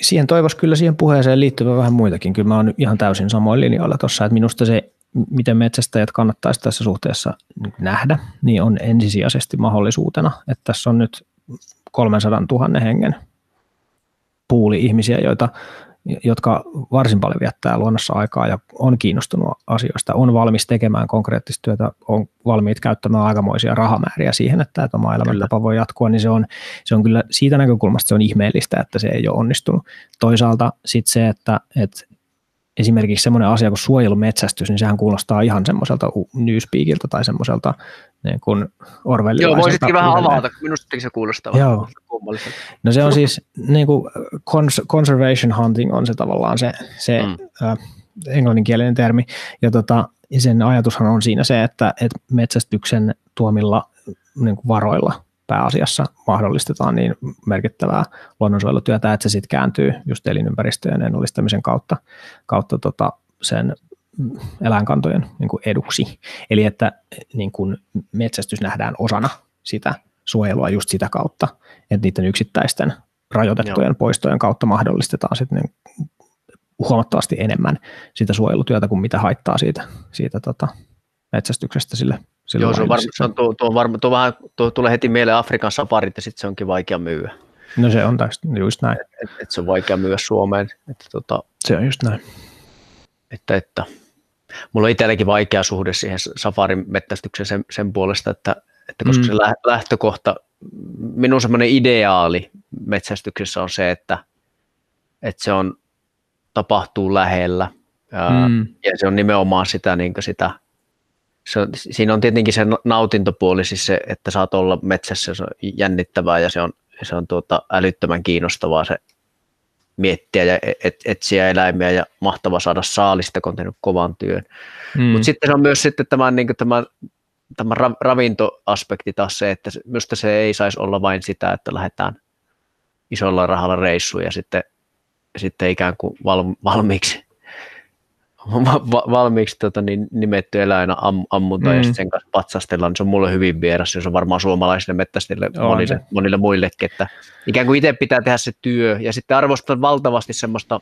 siihen toivoisi kyllä siihen puheeseen liittyvä vähän muitakin. Kyllä mä oon ihan täysin samoin linjoilla tuossa, että minusta se, miten metsästäjät kannattaisi tässä suhteessa nähdä, niin on ensisijaisesti mahdollisuutena, että tässä on nyt 300 000 hengen puuli ihmisiä, joita jotka varsin paljon viettää luonnossa aikaa ja on kiinnostunut asioista, on valmis tekemään konkreettista työtä, on valmiit käyttämään aikamoisia rahamääriä siihen, että, että oma elämäntapa voi jatkua, niin se on, se on kyllä siitä näkökulmasta se on ihmeellistä, että se ei ole onnistunut. Toisaalta sitten se, että, että esimerkiksi semmoinen asia kuin suojelumetsästys, niin sehän kuulostaa ihan semmoiselta newspeakilta tai semmoiselta niin kuin Joo, voisitkin vähän avata, minusta se kuulostaa Joo. No se on siis, niin kuin conservation hunting on se tavallaan se, se mm. äh, englanninkielinen termi, ja tota, sen ajatushan on siinä se, että, että metsästyksen tuomilla niin kuin varoilla pääasiassa mahdollistetaan niin merkittävää luonnonsuojelutyötä, että se sitten kääntyy just elinympäristöjen ennallistamisen kautta, kautta tota sen eläinkantojen niin kuin eduksi. Eli että niin kuin metsästys nähdään osana sitä suojelua just sitä kautta, että niiden yksittäisten rajoitettujen Joo. poistojen kautta mahdollistetaan sitten niin huomattavasti enemmän sitä suojelutyötä kuin mitä haittaa siitä, siitä tota, metsästyksestä sille. Joo, se on, varma, se on tuo, tuo, varma, tuo vähän, tuo tulee heti mieleen Afrikan safarit ja sitten se onkin vaikea myyä. No se on tästä, just näin. Et, et se on vaikea myyä Suomeen. Että, tota, se on just näin. Että, että mulla on itselläkin vaikea suhde siihen safarin mettästykseen sen, sen puolesta, että, että koska mm. se lähtökohta, minun semmoinen ideaali metsästyksessä on se, että, että se on, tapahtuu lähellä ja, mm. ja se on nimenomaan sitä, niin sitä se on, siinä on tietenkin se nautintopuoli, siis se, että saat olla metsässä, se on jännittävää ja se on, se on tuota älyttömän kiinnostavaa se miettiä ja et, etsiä eläimiä ja mahtava saada saalista, kun on tehnyt kovan työn. Mm. Mutta sitten se on myös sitten tämä, niin tämä, tämä ravintoaspekti taas se, että minusta se ei saisi olla vain sitä, että lähdetään isolla rahalla reissuun ja sitten, sitten ikään kuin valmiiksi valmiiksi tota, niin nimetty eläin am, ammunta mm. ja sen kanssa patsastellaan, niin se on mulle hyvin vieras, se on varmaan suomalaisille mettästille monille, monille muillekin, että ikään kuin itse pitää tehdä se työ. Ja sitten arvostan valtavasti semmoista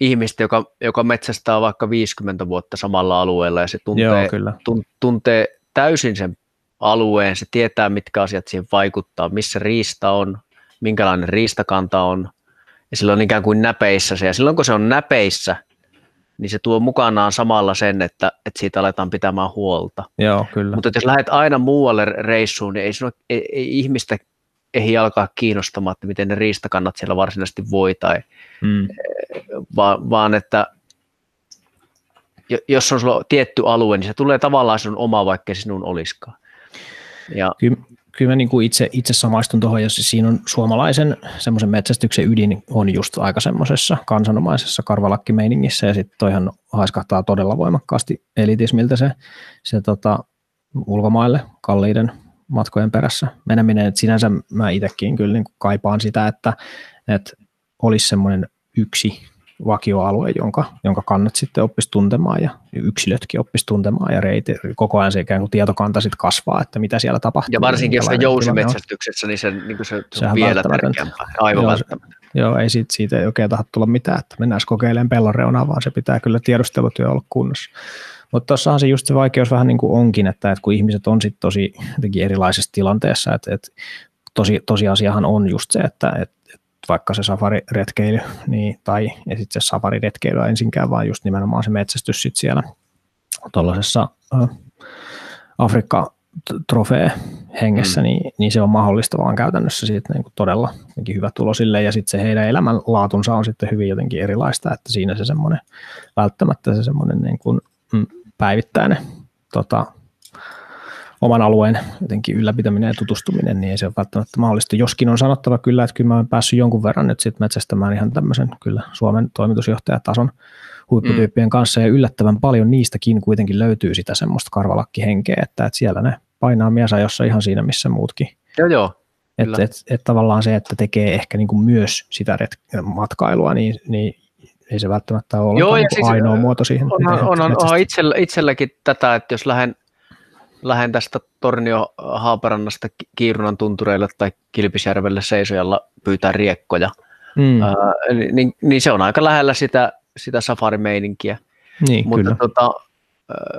ihmistä, joka, joka metsästää vaikka 50 vuotta samalla alueella ja se tuntee, Joo, kyllä. Tun, tuntee täysin sen alueen, se tietää mitkä asiat siihen vaikuttaa, missä riista on, minkälainen riistakanta on, ja silloin on ikään kuin näpeissä se, ja silloin kun se on näpeissä, niin se tuo mukanaan samalla sen, että, että siitä aletaan pitämään huolta. Joo, kyllä. Mutta jos lähdet aina muualle reissuun, niin ei, sinua, ei, ei ihmistä ehdi alkaa kiinnostamaan, että miten ne riistakannat siellä varsinaisesti voi, tai, mm. vaan, vaan että jos on sulla tietty alue, niin se tulee tavallaan sinun oma, vaikka sinun olisikaan. Ja, kyllä, kyllä mä niin kuin itse, itse samaistun tuohon, jos siinä on suomalaisen semmoisen metsästyksen ydin on just aika semmoisessa kansanomaisessa karvalakkimeiningissä, ja sitten toihan haiskahtaa todella voimakkaasti elitismiltä se, se tota, ulkomaille kalliiden matkojen perässä meneminen, että sinänsä mä itsekin kyllä niin kaipaan sitä, että, että olisi semmoinen yksi vakioalue, jonka, jonka kannat sitten oppisi tuntemaan ja yksilötkin oppisi tuntemaan ja reiti, koko ajan se ikään kuin tietokanta sitten kasvaa, että mitä siellä tapahtuu. Ja varsinkin jos on jousimetsästyksessä, niin se, niin kuin se, on vielä tärkeämpää. Aivan joo, Joo, ei siitä, siitä ei oikein tahdo tulla mitään, että mennään kokeilemaan pellon reunaa, vaan se pitää kyllä tiedustelutyö olla kunnossa. Mutta tuossahan se just se vaikeus vähän niin kuin onkin, että, että kun ihmiset on sitten tosi jotenkin erilaisessa tilanteessa, että, että tosi, tosiasiahan on just se, että, että vaikka se safariretkeily, niin, tai ja sitten se safariretkeily ensinkään, vaan just nimenomaan se metsästys sit siellä tuollaisessa Afrikka trofee hengessä, mm. niin, niin, se on mahdollista vaan käytännössä siitä niin kuin todella hyvä tulo sille, ja sitten se heidän elämänlaatunsa on sitten hyvin jotenkin erilaista, että siinä se semmoinen, välttämättä se semmoinen niin kuin, mm, päivittäinen tota, oman alueen jotenkin ylläpitäminen ja tutustuminen, niin ei se ole välttämättä mahdollista. Joskin on sanottava kyllä, että kyllä mä olen päässyt jonkun verran nyt sit metsästämään ihan tämmöisen kyllä Suomen toimitusjohtajatason huipputyyppien mm. kanssa, ja yllättävän paljon niistäkin kuitenkin löytyy sitä semmoista karvalakkihenkeä, että, että siellä ne painaa miesa jossa ihan siinä, missä muutkin. Joo, joo. Että et, et tavallaan se, että tekee ehkä niin kuin myös sitä ret- matkailua, niin, niin ei se välttämättä ole Joo, ja siis ainoa muoto siihen. On, on, on, on, on itsellä, itselläkin tätä, että jos lähden lähden tästä Tornio Haaparannasta Kiirunan tuntureille tai Kilpisjärvelle seisojalla pyytää riekkoja, mm. ää, niin, niin, se on aika lähellä sitä, sitä safarimeininkiä. Niin, Mutta kyllä. Tota, ää,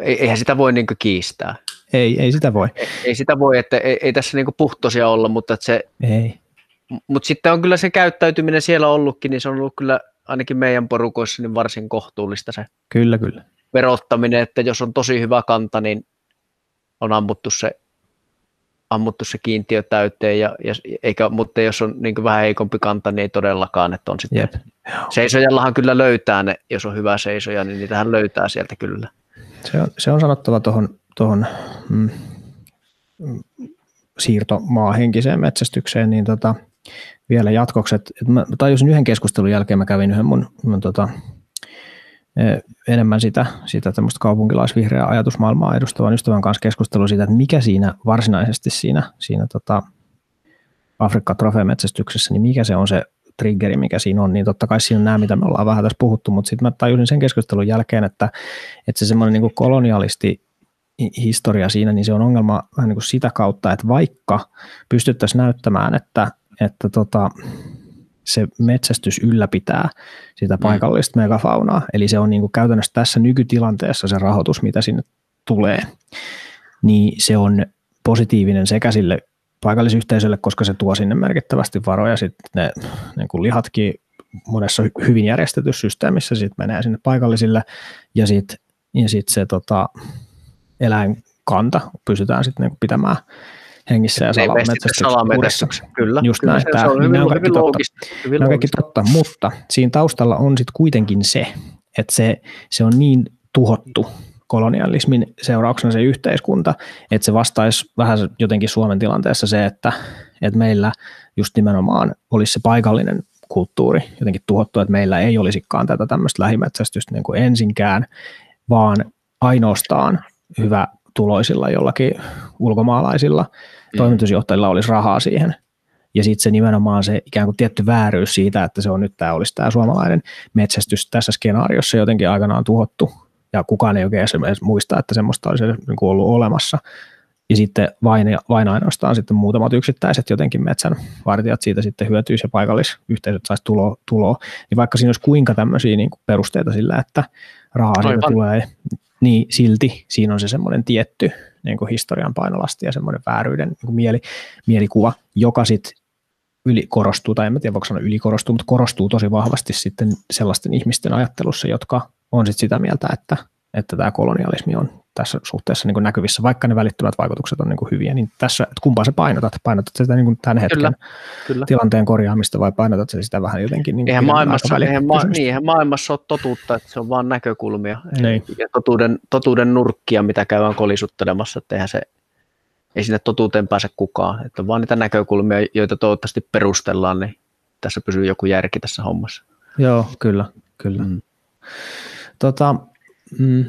eihän sitä voi niin kiistää. Ei, ei sitä voi. Ei, ei sitä voi, että ei, ei tässä niin puhtoisia olla, mutta että se... Ei. Mutta sitten on kyllä se käyttäytyminen siellä ollutkin, niin se on ollut kyllä ainakin meidän porukoissa niin varsin kohtuullista se. Kyllä, kyllä verottaminen, että jos on tosi hyvä kanta, niin on ammuttu se, ammuttu se kiintiö täyteen, ja, ja, eikä, mutta jos on niin vähän heikompi kanta, niin ei todellakaan, että on sitten, Jep. seisojallahan kyllä löytää ne, jos on hyvä seisoja, niin niitähän löytää sieltä kyllä. Se on, se on sanottava tuohon tohon, mm, siirtomaahenkiseen metsästykseen, niin tota, vielä jatkokset. Mä tajusin yhden keskustelun jälkeen, mä kävin yhden mun, mun tota, enemmän sitä, sitä tämmöistä kaupunkilaisvihreää ajatusmaailmaa edustavan ystävän kanssa keskustelua siitä, että mikä siinä varsinaisesti siinä, siinä tota Afrikka trofeemetsästyksessä, niin mikä se on se triggeri, mikä siinä on, niin totta kai siinä on nämä, mitä me ollaan vähän tässä puhuttu, mutta sitten mä tajusin sen keskustelun jälkeen, että, että se semmoinen niin kolonialisti historia siinä, niin se on ongelma vähän niin kuin sitä kautta, että vaikka pystyttäisiin näyttämään, että, että tota, se metsästys ylläpitää sitä mm. paikallista mm. megafaunaa. Eli se on niin kuin käytännössä tässä nykytilanteessa se rahoitus, mitä sinne tulee, niin se on positiivinen sekä sille paikallisyhteisölle, koska se tuo sinne merkittävästi varoja. Sitten ne niin kuin lihatkin monessa hyvin järjestetyssä systeemissä sit menee sinne paikallisille ja sitten ja sit se tota, eläinkanta pystytään sitten niin pitämään hengissä ja salametsästyksessä. Kyllä, Just kyllä näin, se, tämä, se on hyvin, on hyvin loogista. Hyvin on kaikki totta, mutta siinä taustalla on sitten kuitenkin se, että se, se on niin tuhottu kolonialismin seurauksena se yhteiskunta, että se vastaisi vähän jotenkin Suomen tilanteessa se, että, että meillä just nimenomaan olisi se paikallinen kulttuuri jotenkin tuhottu, että meillä ei olisikaan tätä tämmöistä lähimetsästystä niin kuin ensinkään, vaan ainoastaan hyvä tuloisilla jollakin ulkomaalaisilla mm. toimitusjohtajilla olisi rahaa siihen. Ja sitten se nimenomaan se ikään kuin tietty vääryys siitä, että se on nyt tämä olisi tämä suomalainen metsästys tässä skenaariossa jotenkin aikanaan tuhottu. Ja kukaan ei oikein edes muista, että semmoista olisi niin kuin ollut olemassa. Ja sitten vain, vain ainoastaan sitten muutamat yksittäiset jotenkin metsän vartijat siitä sitten hyötyisi ja paikallisyhteisöt saisi tuloa, tuloa. Niin vaikka siinä olisi kuinka tämmöisiä niin kuin perusteita sillä, että rahaa siitä tulee, niin silti siinä on se semmoinen tietty niin kuin historian painolasti ja semmoinen vääryyden niin kuin mieli, mielikuva, joka sitten ylikorostuu, tai en tiedä voiko sanoa ylikorostuu, mutta korostuu tosi vahvasti sitten sellaisten ihmisten ajattelussa, jotka on sitten sitä mieltä, että, että tämä kolonialismi on tässä suhteessa niin kuin näkyvissä, vaikka ne välittömät vaikutukset on niin kuin hyviä, niin tässä, että kumpaa sä painotat? Painotat sitä niin kuin tämän hetken kyllä, kyllä. tilanteen korjaamista vai painotat sä sitä vähän jotenkin niin eihän, maailmassa, eihän, ma- niin, eihän maailmassa ole totuutta, että se on vain näkökulmia niin. ja totuuden, totuuden nurkkia, mitä käydään kolisuttelemassa, että eihän se, ei sinne totuuteen pääse kukaan, että on vaan niitä näkökulmia, joita toivottavasti perustellaan, niin tässä pysyy joku järki tässä hommassa. Joo, kyllä, kyllä. Mm. Tota, mm,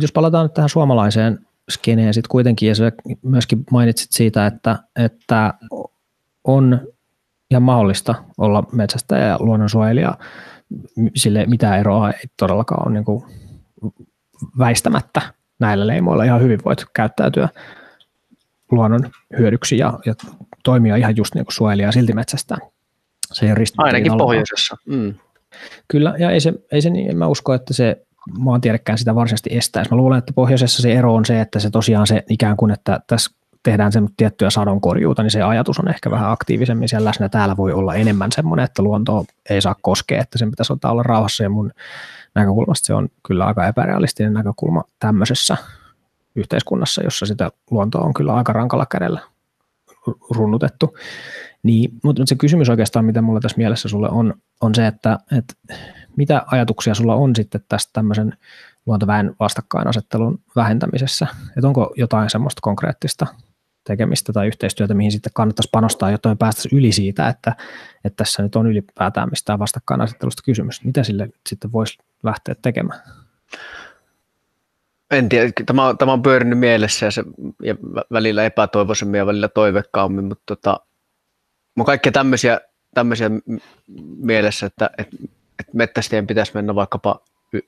jos palataan nyt tähän suomalaiseen skeneen sitten kuitenkin, ja sä myöskin mainitsit siitä, että, että on ihan mahdollista olla metsästäjä ja luonnonsuojelija, sille mitä eroa ei todellakaan ole niin kuin väistämättä näillä leimoilla ihan hyvin voit käyttäytyä luonnon hyödyksi ja, ja toimia ihan just niin kuin suojelija silti metsästää. Se ei Ainakin pohjoisessa. Mm. Kyllä, ja ei se, ei se niin, en mä usko, että se maantiedekään sitä varsinaisesti estäisi. Mä luulen, että pohjoisessa se ero on se, että se tosiaan se ikään kuin, että tässä tehdään sen tiettyä sadonkorjuuta, niin se ajatus on ehkä vähän aktiivisemmin siellä läsnä. Täällä voi olla enemmän semmoinen, että luonto ei saa koskea, että sen pitäisi olla rauhassa ja mun näkökulmasta se on kyllä aika epärealistinen näkökulma tämmöisessä yhteiskunnassa, jossa sitä luontoa on kyllä aika rankalla kädellä runnutettu. Niin, mutta se kysymys oikeastaan, mitä mulla tässä mielessä sulle on, on se, että, että mitä ajatuksia sulla on sitten tästä tämmöisen luontoväen vastakkainasettelun vähentämisessä? Että onko jotain semmoista konkreettista tekemistä tai yhteistyötä, mihin sitten kannattaisi panostaa, jotta me päästäisiin yli siitä, että, että tässä nyt on ylipäätään mistään vastakkainasettelusta kysymys. Mitä sille sitten voisi lähteä tekemään? En tiedä, tämä, tämä on pyörinyt mielessä ja, se, ja välillä epätoivoisemmin ja välillä toivekkaammin, mutta tota, on kaikkea tämmöisiä, tämmöisiä mielessä, että, että että mettästäjien pitäisi mennä vaikkapa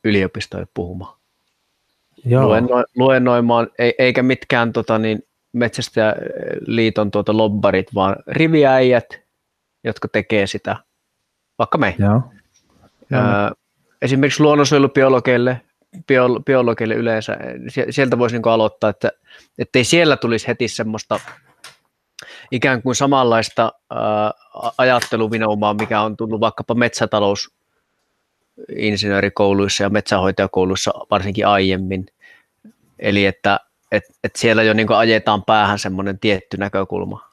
yliopistoon puhumaan. Joo. Luenno, luennoimaan, eikä mitkään tota, niin, metsästäjäliiton tuota lobbarit, vaan riviäijät, jotka tekee sitä, vaikka me. Joo. Ää, esimerkiksi luonnonsuojelubiologeille, bio, biologeille yleensä, sieltä voisi niin aloittaa, että ei siellä tulisi heti semmoista ikään kuin samanlaista ää, ajatteluvinoumaa, mikä on tullut vaikkapa metsätalous insinöörikouluissa ja metsähoitajakouluissa varsinkin aiemmin. Eli että et, et siellä jo niin ajetaan päähän semmoinen tietty näkökulma,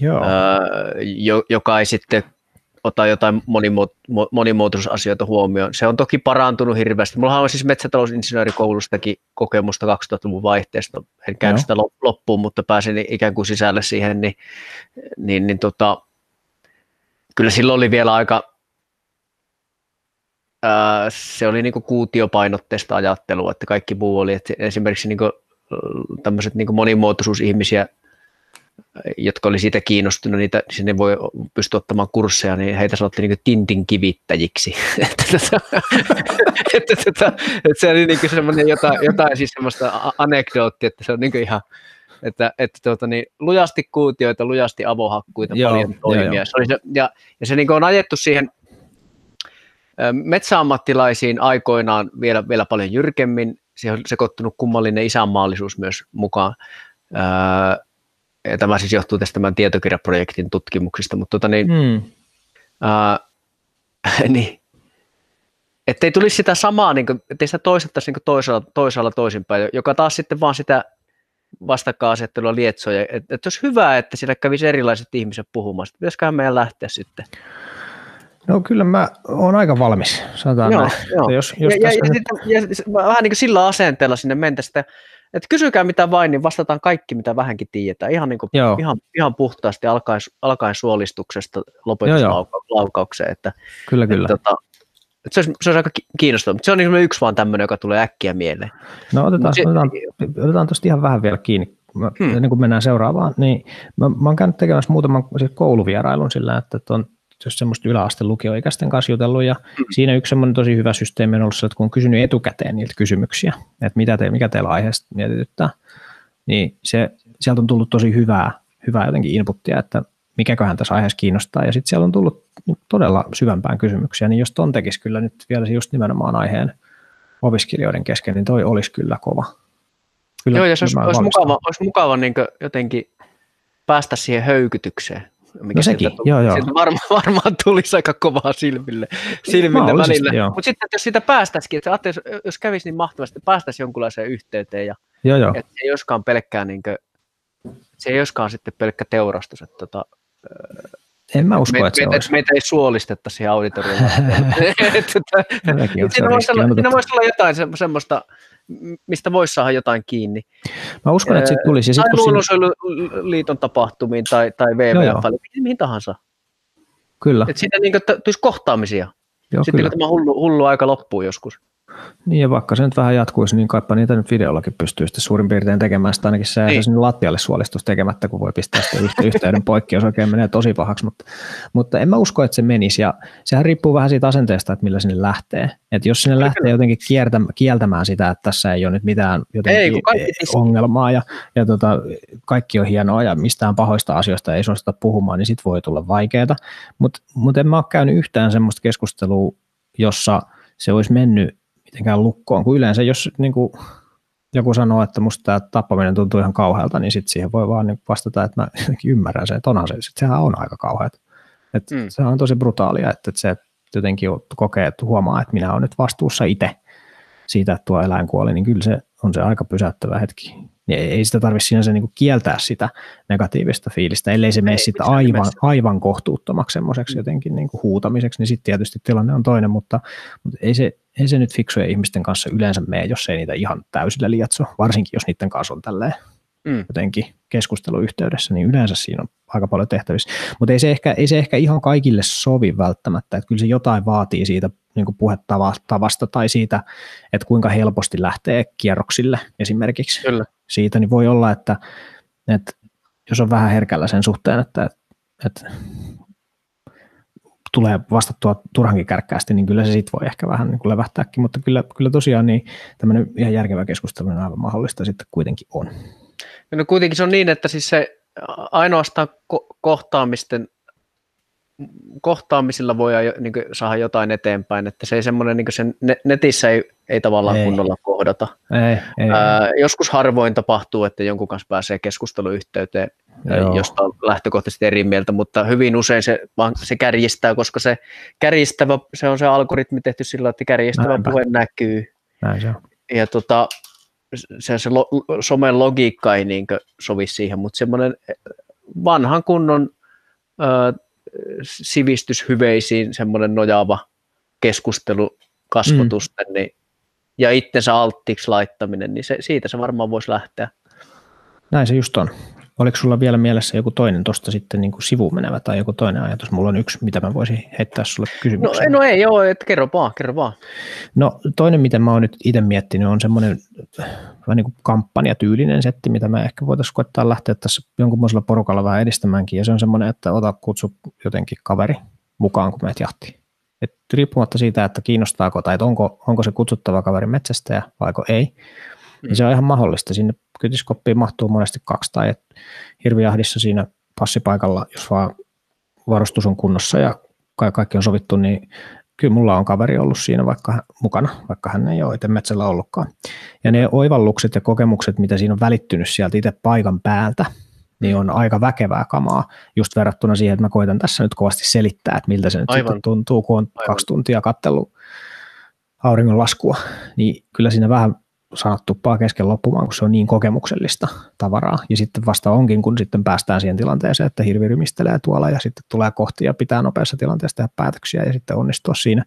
Joo. Öö, joka ei sitten ota jotain monimuot- monimuotoisuusasioita huomioon. Se on toki parantunut hirveästi. Mulla on siis metsätalousinsinöörikoulustakin kokemusta 2000-luvun vaihteesta. En käynyt sitä loppuun, mutta pääsin ikään kuin sisälle siihen, niin, niin, niin tota, kyllä silloin oli vielä aika se oli niinku kuutiopainotteista ajattelua, että kaikki muu oli, että esimerkiksi niinku, tämmöiset niinku monimuotoisuusihmisiä, jotka oli siitä kiinnostunut, niitä sinne voi pystyä ottamaan kursseja, niin heitä sanottiin niin tintin kivittäjiksi. että, että, että, että, se oli niin semmoinen jotain, jotain siis semmoista anekdoottia, että se on niin ihan, että, että tuota, niin, lujasti kuutioita, lujasti avohakkuita, joo, paljon toimia. Joo, joo. Se oli se, ja, ja se niin on ajettu siihen Metsäammattilaisiin aikoinaan vielä, vielä paljon jyrkemmin, siihen on sekoittunut kummallinen isänmaallisuus myös mukaan. Ja tämä siis johtuu tästä tämän tietokirjaprojektin tutkimuksista, mutta tota niin, mm. ää, niin, ettei tulisi sitä samaa, niin kuin, ettei sitä toistettaisi niin toisaalla, toisaalla toisinpäin, joka taas sitten vaan sitä vastakkainasettelua lietsoja. Että et olisi hyvä, että siellä kävisi erilaiset ihmiset puhumaan. Pitäisiköhän meidän lähteä sitten No kyllä mä oon aika valmis, sanotaan joo, näin. Joo. Jos, jos ja, ja, nyt... ja, ja, vähän niin kuin sillä asenteella sinne mentäisiin, että, että kysykää mitä vain, niin vastataan kaikki, mitä vähänkin tiedetään. Ihan, niin kuin, ihan, ihan puhtaasti alkaen, alkaen suolistuksesta lopetuslaukaukseen. Että, kyllä, kyllä. Että, tota, että se, olisi, se olisi aika kiinnostavaa, mutta se on niin yksi vaan tämmöinen, joka tulee äkkiä mieleen. No otetaan, se, otetaan, otetaan tuosta ihan vähän vielä kiinni. Mä, hmm. Ennen kuin mennään seuraavaan, niin mä, mä oon käynyt tekemässä muutaman siis kouluvierailun sillä, että on jos semmoista yläaste lukioikäisten kanssa jutellut, ja mm. siinä yksi semmoinen tosi hyvä systeemi on ollut se, että kun on kysynyt etukäteen niiltä kysymyksiä, että mitä te, mikä teillä aiheesta mietityttää, niin se, sieltä on tullut tosi hyvää, hyvää jotenkin inputtia, että mikäköhän tässä aiheessa kiinnostaa, ja sitten siellä on tullut todella syvempään kysymyksiä, niin jos ton tekisi kyllä nyt vielä just nimenomaan aiheen opiskelijoiden kesken, niin toi olisi kyllä kova. Kyllä, Joo, ja se olisi, olisi mukava, olisi mukava niin jotenkin päästä siihen höykytykseen Mikä no sekin, tuli, joo joo. Varma, varmaan tulisi aika kovaa silmille, silmille välillä. Mutta sitten jos sitä päästäisikin, että jos, jos kävisi niin mahtavasti, että päästäisiin jonkunlaiseen yhteyteen ja joo, joo. että se ei olisikaan pelkkää niin kuin, se ei olisikaan sitten pelkkä teurastus, että tota, en mä usko, me, että se meitä, olisi. Meitä ei suolistetta siihen auditorioon. siinä voisi olla, jotain semmoista, mistä voisi saada jotain kiinni. Mä uskon, että siitä tulisi. Ja sit, tai luonnonsuojeluliiton tapahtumiin tai, tai WWF, mihin tahansa. Kyllä. Että siinä niin tulisi kohtaamisia. Joo, Sitten kyllä. kun tämä hullu, hullu aika loppuu joskus. Niin ja vaikka se nyt vähän jatkuisi, niin kaipa niitä nyt videollakin pystyy sitten suurin piirtein tekemään sitä ainakin se niin. sinne lattialle suolistus tekemättä, kun voi pistää sitä yhteyden poikki, jos oikein menee tosi pahaksi, mutta, mutta en mä usko, että se menisi ja sehän riippuu vähän siitä asenteesta, että millä sinne lähtee. Että jos sinne lähtee jotenkin kieltämään sitä, että tässä ei ole nyt mitään jotenkin ei, ongelmaa ja, ja tota, kaikki on hienoa ja mistään pahoista asioista ei suosteta puhumaan, niin sit voi tulla vaikeaa, mutta mut en mä ole käynyt yhtään semmoista keskustelua, jossa se olisi mennyt mitenkään lukkoon, kun yleensä jos niin kuin, joku sanoo, että musta tämä tappaminen tuntuu ihan kauhealta, niin sitten siihen voi vaan niin vastata, että mä ymmärrän sen, että onhan se, sit sehän on aika kauheata. Että mm. Se on tosi brutaalia, että, että se jotenkin kokee, että huomaa, että minä olen nyt vastuussa itse siitä, että tuo eläin kuoli, niin kyllä se on se aika pysäyttävä hetki. Niin ei sitä tarvitse sinänsä niin kuin kieltää sitä negatiivista fiilistä, ellei se mene sitten aivan, aivan kohtuuttomaksi semmoiseksi jotenkin niin kuin huutamiseksi, niin sitten tietysti tilanne on toinen, mutta, mutta ei, se, ei se nyt fiksujen ihmisten kanssa yleensä mene, jos ei niitä ihan täysillä lietso, varsinkin jos niiden kanssa on tälleen mm. jotenkin keskusteluyhteydessä, niin yleensä siinä on aika paljon tehtävissä. Mutta ei se, ehkä, ei se ehkä ihan kaikille sovi välttämättä, että kyllä se jotain vaatii siitä niin kuin puhetavasta tai siitä, että kuinka helposti lähtee kierroksille esimerkiksi. Kyllä. Siitä niin voi olla, että, että jos on vähän herkällä sen suhteen, että, että tulee vastattua turhankin kärkkäästi, niin kyllä se sitten voi ehkä vähän niin kuin levähtääkin, mutta kyllä, kyllä tosiaan niin tämmöinen ihan järkevä keskustelu on aivan mahdollista sitten kuitenkin on. No kuitenkin se on niin, että siis se ainoastaan ko- kohtaamisten kohtaamisilla voi niin saada jotain eteenpäin, että se ei semmoinen, niin sen netissä ei, ei tavallaan ei. kunnolla kohdata. Ei, ei, Ää, joskus harvoin tapahtuu, että jonkun kanssa pääsee keskusteluyhteyteen, Joo. josta on lähtökohtaisesti eri mieltä, mutta hyvin usein se, vaan se kärjistää, koska se kärjistävä, se on se algoritmi tehty sillä, että kärjistävä Näinpä. puhe näkyy. Näin se on. Ja tota, se, se lo, somen logiikka ei niin sovi siihen, mutta semmoinen vanhan kunnon ö, sivistyshyveisiin semmoinen nojaava keskustelu kasvotusten mm. niin, ja itsensä alttiksi laittaminen, niin se, siitä se varmaan voisi lähteä. Näin se just on. Oliko sulla vielä mielessä joku toinen tuosta sitten niin kuin sivuun menevä tai joku toinen ajatus? Mulla on yksi, mitä mä voisin heittää sulle kysymyksen. No, no ei joo, että kerro vaan, kerro vaan. No toinen, miten mä oon nyt itse miettinyt, on semmoinen vähän niin kuin kampanjatyylinen setti, mitä mä ehkä voitaisiin koettaa lähteä tässä jonkunlaisella porukalla vähän edistämäänkin. Ja se on semmoinen, että ota kutsu jotenkin kaveri mukaan, kun meet jahtiin. Et riippumatta siitä, että kiinnostaako tai että onko, onko se kutsuttava kaveri metsästäjä vai ei, niin se on ihan mahdollista. Sinne kytiskoppiin mahtuu monesti kaksi tai et hirvijahdissa siinä passipaikalla, jos vaan varustus on kunnossa ja kaikki on sovittu, niin kyllä mulla on kaveri ollut siinä vaikka mukana, vaikka hän ei ole itse metsällä ollutkaan. Ja ne oivallukset ja kokemukset, mitä siinä on välittynyt sieltä itse paikan päältä, niin on aika väkevää kamaa just verrattuna siihen, että mä koitan tässä nyt kovasti selittää, että miltä se nyt Aivan. sitten tuntuu, kun on Aivan. kaksi tuntia kattellut auringon laskua, niin kyllä siinä vähän saat tuppaa kesken loppumaan, kun se on niin kokemuksellista tavaraa. Ja sitten vasta onkin, kun sitten päästään siihen tilanteeseen, että hirvi rymistelee tuolla ja sitten tulee kohti ja pitää nopeassa tilanteessa tehdä päätöksiä ja sitten onnistua siinä.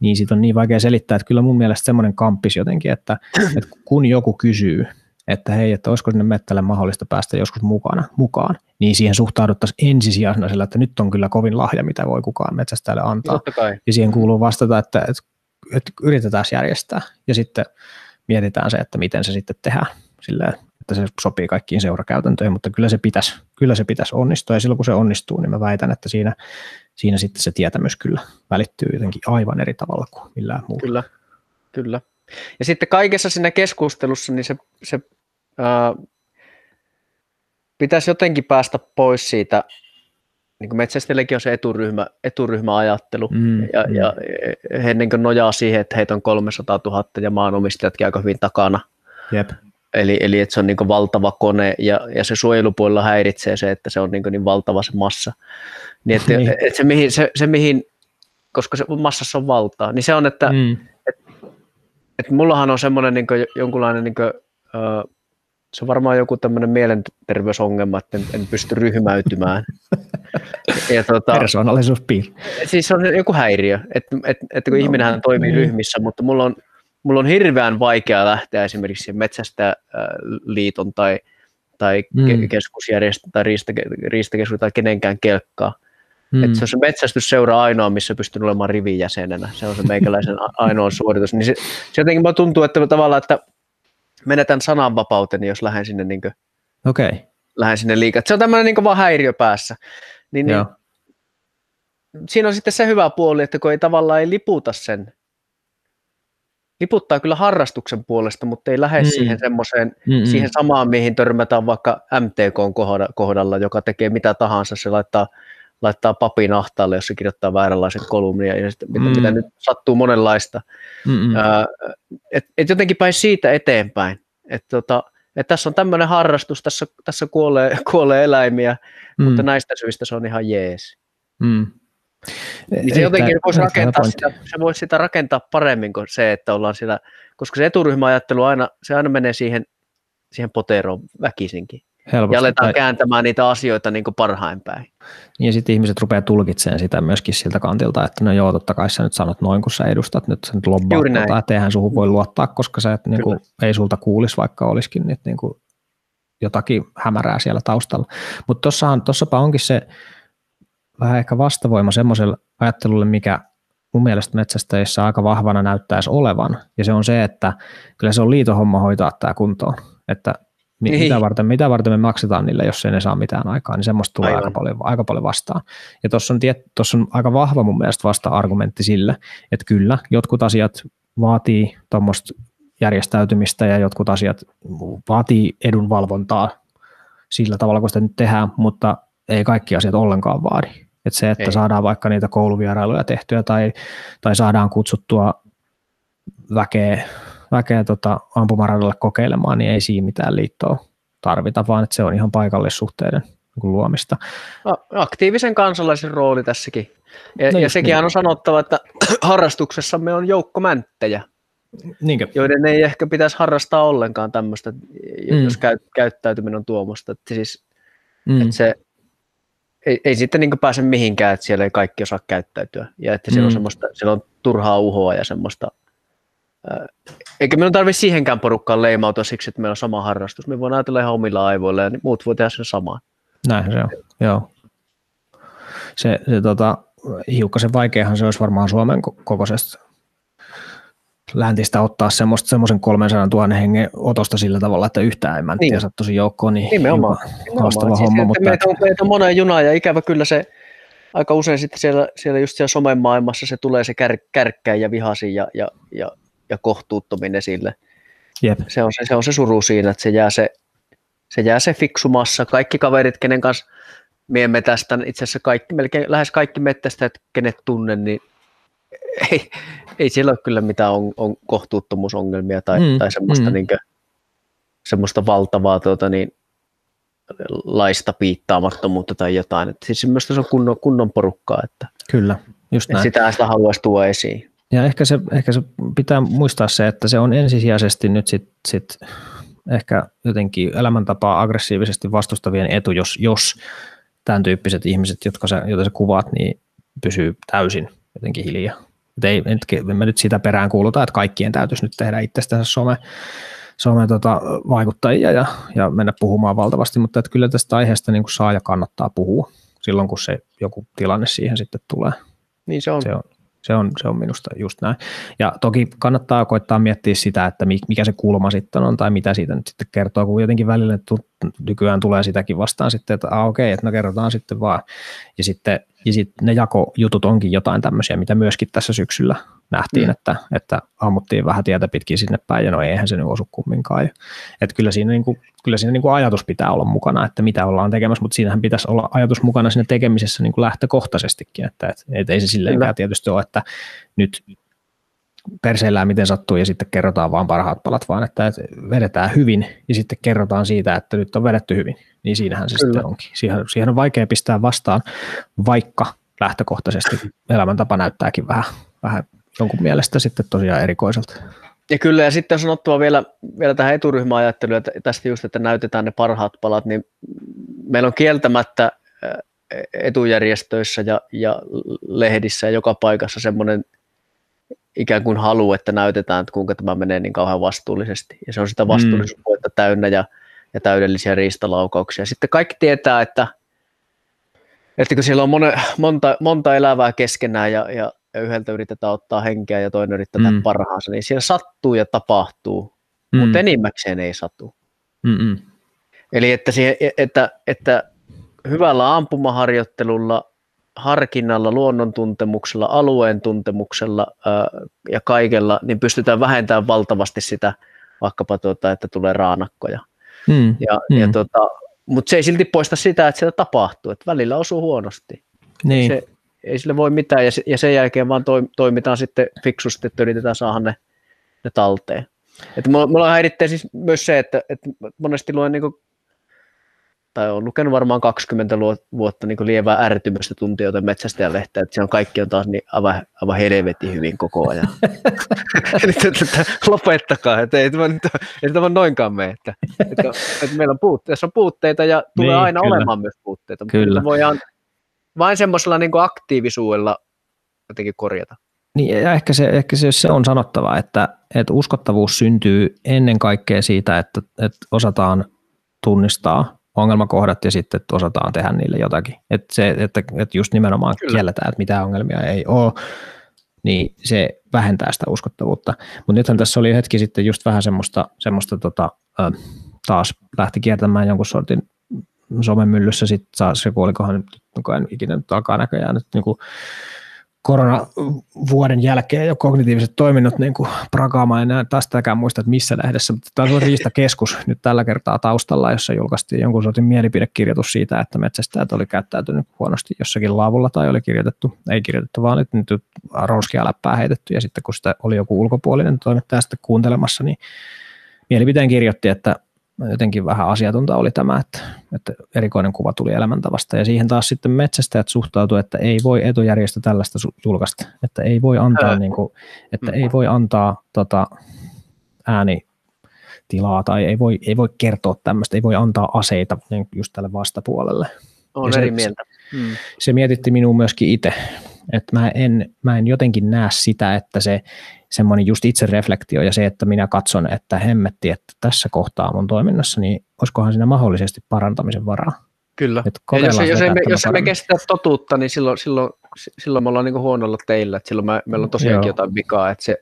Niin sitten on niin vaikea selittää, että kyllä mun mielestä semmoinen kampis jotenkin, että, että kun joku kysyy, että hei, että olisiko sinne mettälle mahdollista päästä joskus mukana, mukaan, niin siihen suhtauduttaisiin ensisijaisena sillä, että nyt on kyllä kovin lahja, mitä voi kukaan metsästäjälle antaa. Ja siihen kuuluu vastata, että, että, että yritetään järjestää. Ja sitten mietitään se, että miten se sitten tehdään sillä, että se sopii kaikkiin seurakäytäntöihin, mutta kyllä se pitäisi, kyllä se pitäisi onnistua ja silloin kun se onnistuu, niin mä väitän, että siinä, siinä sitten se tietämys kyllä välittyy jotenkin aivan eri tavalla kuin millään muulla. Kyllä, kyllä. Ja sitten kaikessa siinä keskustelussa, niin se, se ää, pitäisi jotenkin päästä pois siitä niin kuin metsästäjillekin on se eturyhmä, eturyhmäajattelu, mm, ja, mm. ja he niin nojaa siihen, että heitä on 300 000 ja maanomistajatkin aika hyvin takana. Jep. eli, eli että se on niin valtava kone ja, ja se suojelupuolella häiritsee se, että se on niin, niin valtava se massa. Niin, että, niin. että se, mihin, se, se mihin, koska se massassa on valtaa, niin se on, että mm. et, et mullahan on semmoinen niin jonkunlainen, niin kuin, uh, se on varmaan joku tämmöinen mielenterveysongelma, että en, en pysty ryhmäytymään. ja tuota, Persoonallisuuspiiri. Siis on joku häiriö, että, että, että kun no, ihminenhän toimii niin. ryhmissä, mutta mulla on, mulla on hirveän vaikea lähteä esimerkiksi metsästäliiton tai, tai mm. keskusjärjestö tai riistakeskus tai kenenkään kelkkaa. Mm. Että se on se metsästysseura ainoa, missä pystyn olemaan rivin jäsenenä. Se on se meikäläisen ainoa suoritus. Niin se, se jotenkin tuntuu, että tavallaan, että menetän sananvapauteni, jos lähden sinne, niin kuin, okay. lähden sinne liikaa. Se on tämmöinen niin vaan häiriö päässä. Niin, niin, siinä on sitten se hyvä puoli, että kun ei tavallaan ei liputa sen liputtaa kyllä harrastuksen puolesta, mutta ei lähde mm. siihen semmoiseen, Mm-mm. siihen samaan, mihin törmätään vaikka MTK kohdalla, joka tekee mitä tahansa, se laittaa, laittaa papin ahtaalle, jos se kirjoittaa vääränlaisen kolumnia, ja sitten, mm. mitä, mitä nyt sattuu monenlaista. Äh, et, et jotenkin päin siitä eteenpäin, että tota, et tässä on tämmöinen harrastus, tässä, tässä kuolee, kuolee eläimiä, mm. mutta näistä syistä se on ihan jees. Mm. Niin se jotenkin voisi rakentaa sitä, se voisi sitä rakentaa paremmin kuin se, että ollaan siellä, koska se eturyhmäajattelu aina, se aina menee siihen, siihen poteroon väkisinkin. Helposti. Ja aletaan tai... kääntämään niitä asioita niin kuin parhain päin. Ja sitten ihmiset rupeaa tulkitsemaan sitä myöskin siltä kantilta, että no joo, totta kai sä nyt sanot noin, kun sä edustat nyt sen lobbaat, tota, että eihän suhun voi luottaa, koska se et, niin kuin, ei sulta kuulisi, vaikka olisikin nyt niin kuin, jotakin hämärää siellä taustalla. Mutta tuossapa onkin se, vähän ehkä vastavoima semmoiselle ajattelulle, mikä mun mielestä metsästäjissä aika vahvana näyttäisi olevan, ja se on se, että kyllä se on liitohomma hoitaa tämä kuntoon, että niin. mitä, varten, mitä varten me maksetaan niille, jos ei ne saa mitään aikaa, niin semmoista tulee aika paljon, aika paljon vastaan. Ja tuossa on, on aika vahva mun mielestä vasta-argumentti sille, että kyllä, jotkut asiat vaatii tuommoista järjestäytymistä ja jotkut asiat vaatii edunvalvontaa sillä tavalla, kun sitä nyt tehdään, mutta ei kaikki asiat ollenkaan vaadi. Että se, että Ei. saadaan vaikka niitä kouluvierailuja tehtyä tai, tai saadaan kutsuttua väkeä, väkeä tota ampumaradolle kokeilemaan, niin ei siinä mitään liittoa tarvita, vaan että se on ihan paikallissuhteiden niin luomista. No, aktiivisen kansalaisen rooli tässäkin. Ja, no ja sekin niin. on sanottava, että harrastuksessamme on joukko mänttejä, Niinkö? joiden ei ehkä pitäisi harrastaa ollenkaan tämmöistä, mm. jos käy, käyttäytyminen on tuommoista. Että siis, mm. että se, ei, ei sitten niin pääse mihinkään, että siellä ei kaikki osaa käyttäytyä. Ja että siellä, mm. on, semmoista, siellä on turhaa uhoa ja semmoista. eikä minun tarvitse siihenkään porukkaan leimautua siksi, että meillä on sama harrastus. Me voidaan ajatella ihan omilla aivoilla ja muut voi tehdä sen samaan. Näin se on, joo. Se, se tota, hiukkasen vaikeahan se olisi varmaan Suomen kokoisesta läntistä ottaa semmoista, semmoisen 300 000 hengen otosta sillä tavalla, että yhtään ei mäntiä niin. sattuisi joukkoon, niin Nimenomaan. Nimenomaan. Siis, homma. Mutta meitä, on, meitä on monen juna ja ikävä kyllä se aika usein sitten siellä, siellä just siellä somen maailmassa se tulee se kär, kärkkäin ja vihasi ja, ja, ja, ja kohtuuttomin esille. Jep. Se, on se, se on se suru siinä, että se jää se, se jää se fiksumassa. Kaikki kaverit, kenen kanssa mie metästän, itse asiassa kaikki, melkein lähes kaikki mettästäjät, kenet tunnen, niin ei, ei siellä ole kyllä mitään on, on kohtuuttomuusongelmia tai, mm, tai semmoista, mm. niin kuin, semmoista valtavaa tuota, niin, laista piittaamattomuutta tai jotain. Et siis semmoista se on kunnon, kunnon porukkaa. Että, kyllä, just näin. Sitä sitä haluaisi tuoda esiin. Ja ehkä se, ehkä se pitää muistaa se, että se on ensisijaisesti nyt sit, sit ehkä jotenkin elämäntapaa aggressiivisesti vastustavien etu, jos, jos tämän tyyppiset ihmiset, jotka sä, joita sä kuvaat, niin pysyy täysin jotenkin hiljaa. Et ei, en mä nyt sitä perään kuuluta, että kaikkien täytyisi nyt tehdä itsestänsä some, some tota, vaikuttajia ja, ja mennä puhumaan valtavasti, mutta että kyllä tästä aiheesta niin kuin saa ja kannattaa puhua silloin, kun se joku tilanne siihen sitten tulee. Niin se on. Se on, se on, se on minusta just näin. Ja toki kannattaa koittaa miettiä sitä, että mikä se kulma sitten on tai mitä siitä nyt sitten kertoo, kun jotenkin välillä nykyään tulee sitäkin vastaan sitten, että ah, okei, okay, että no kerrotaan sitten vaan. Ja sitten ja sitten ne jakojutut onkin jotain tämmöisiä, mitä myöskin tässä syksyllä nähtiin, mm. että, että ammuttiin vähän tietä pitkin sinne päin, ja no eihän se nyt osu kumminkaan. Että kyllä siinä, niin kuin, kyllä siinä niin kuin ajatus pitää olla mukana, että mitä ollaan tekemässä, mutta siinähän pitäisi olla ajatus mukana siinä tekemisessä niin kuin lähtökohtaisestikin, että, että, että ei se silleenkään tietysti ole, että nyt perseillään miten sattuu ja sitten kerrotaan vaan parhaat palat, vaan että vedetään hyvin ja sitten kerrotaan siitä, että nyt on vedetty hyvin. Niin siinähän se Kyllä. sitten onkin. Siihen, siihen on vaikea pistää vastaan, vaikka lähtökohtaisesti elämäntapa näyttääkin vähän, vähän jonkun mielestä sitten tosiaan erikoiselta. Ja kyllä, ja sitten sanottua vielä, vielä tähän eturyhmäajatteluun, että tästä just, että näytetään ne parhaat palat, niin meillä on kieltämättä etujärjestöissä ja, ja lehdissä ja joka paikassa semmoinen ikään kuin halu, että näytetään, että kuinka tämä menee niin kauhean vastuullisesti. Ja se on sitä vastuullisuutta mm. täynnä ja, ja täydellisiä riistalaukauksia. Sitten kaikki tietää, että, että kun siellä on mone, monta, monta elävää keskenään ja, ja, ja yhdeltä yritetään ottaa henkeä ja toinen yrittää mm. parhaansa, niin siellä sattuu ja tapahtuu, mm. mutta enimmäkseen ei satu. Mm-mm. Eli että, siihen, että, että hyvällä ampumaharjoittelulla, harkinnalla, luonnontuntemuksella, alueen tuntemuksella ää, ja kaikella, niin pystytään vähentämään valtavasti sitä vaikkapa, tuota, että tulee raanakkoja. Mm, ja, mm. ja tuota, mutta se ei silti poista sitä, että sitä tapahtuu, että välillä osuu huonosti. Niin. Se, ei sille voi mitään, ja, ja sen jälkeen vaan toimitaan sitten fiksusti, että yritetään saada ne, ne talteen. Että mulla, mulla häiritsee siis myös se, että, että monesti luen niin tai on lukenut varmaan 20 vuotta niin lievää ärtymystä tuntijoita metsästäjälehteä, että se on kaikki on taas niin aivan, aivan helvetin hyvin koko ajan. että, että, lopettakaa, että ei tämä, ei tämä noinkaan mene, että, että, että meillä on puutteita, on puutteita ja tulee niin, aina kyllä. olemaan myös puutteita, mutta kyllä. voidaan vain semmoisella niin aktiivisuudella jotenkin korjata. Niin, ja ehkä se, ehkä se, se on sanottava, että, että uskottavuus syntyy ennen kaikkea siitä, että, että osataan tunnistaa ongelmakohdat ja sitten osataan tehdä niille jotakin. Että se, että, että just nimenomaan Kyllä. kielletään, että mitään ongelmia ei ole, niin se vähentää sitä uskottavuutta. Mutta nythän tässä oli hetki sitten just vähän semmoista, semmoista tota, taas lähti kiertämään jonkun sortin somemyllyssä sitten taas joku olikohan nyt, en ikinä nyt alkaa näköjään nyt niin kuin koronavuoden jälkeen jo kognitiiviset toiminnot niin kuin prakaamaan, en taas tätäkään muista, että missä lehdessä, mutta tämä on Riistakeskus nyt tällä kertaa taustalla, jossa julkaistiin jonkun sortin mielipidekirjoitus siitä, että metsästäjät oli käyttäytynyt huonosti jossakin laavulla tai oli kirjoitettu, ei kirjoitettu, vaan nyt, nyt ronskia läppää heitetty. Ja sitten kun sitä oli joku ulkopuolinen toimittaja sitten kuuntelemassa, niin mielipiteen kirjoitti, että jotenkin vähän asiatonta oli tämä, että, että erikoinen kuva tuli elämäntavasta. Ja siihen taas sitten metsästäjät suhtautuu, että ei voi etujärjestö tällaista julkaista, että ei voi antaa, niin kuin, että ei voi antaa tota, ääni tilaa tai ei voi, ei voi kertoa tämmöistä, ei voi antaa aseita niin just tälle vastapuolelle. On eri mieltä. Hmm. Se mietitti minua myöskin itse, että mä en, mä en jotenkin näe sitä, että se semmoinen just itse reflektio ja se, että minä katson, että hemmetti, että tässä kohtaa mun toiminnassa, niin olisikohan siinä mahdollisesti parantamisen varaa. Kyllä. Ja jos, jos, me, jos me kestää totuutta, niin silloin, silloin, silloin me ollaan niin huonolla teillä, että silloin me, meillä on tosiaankin Joo. jotain vikaa, että se,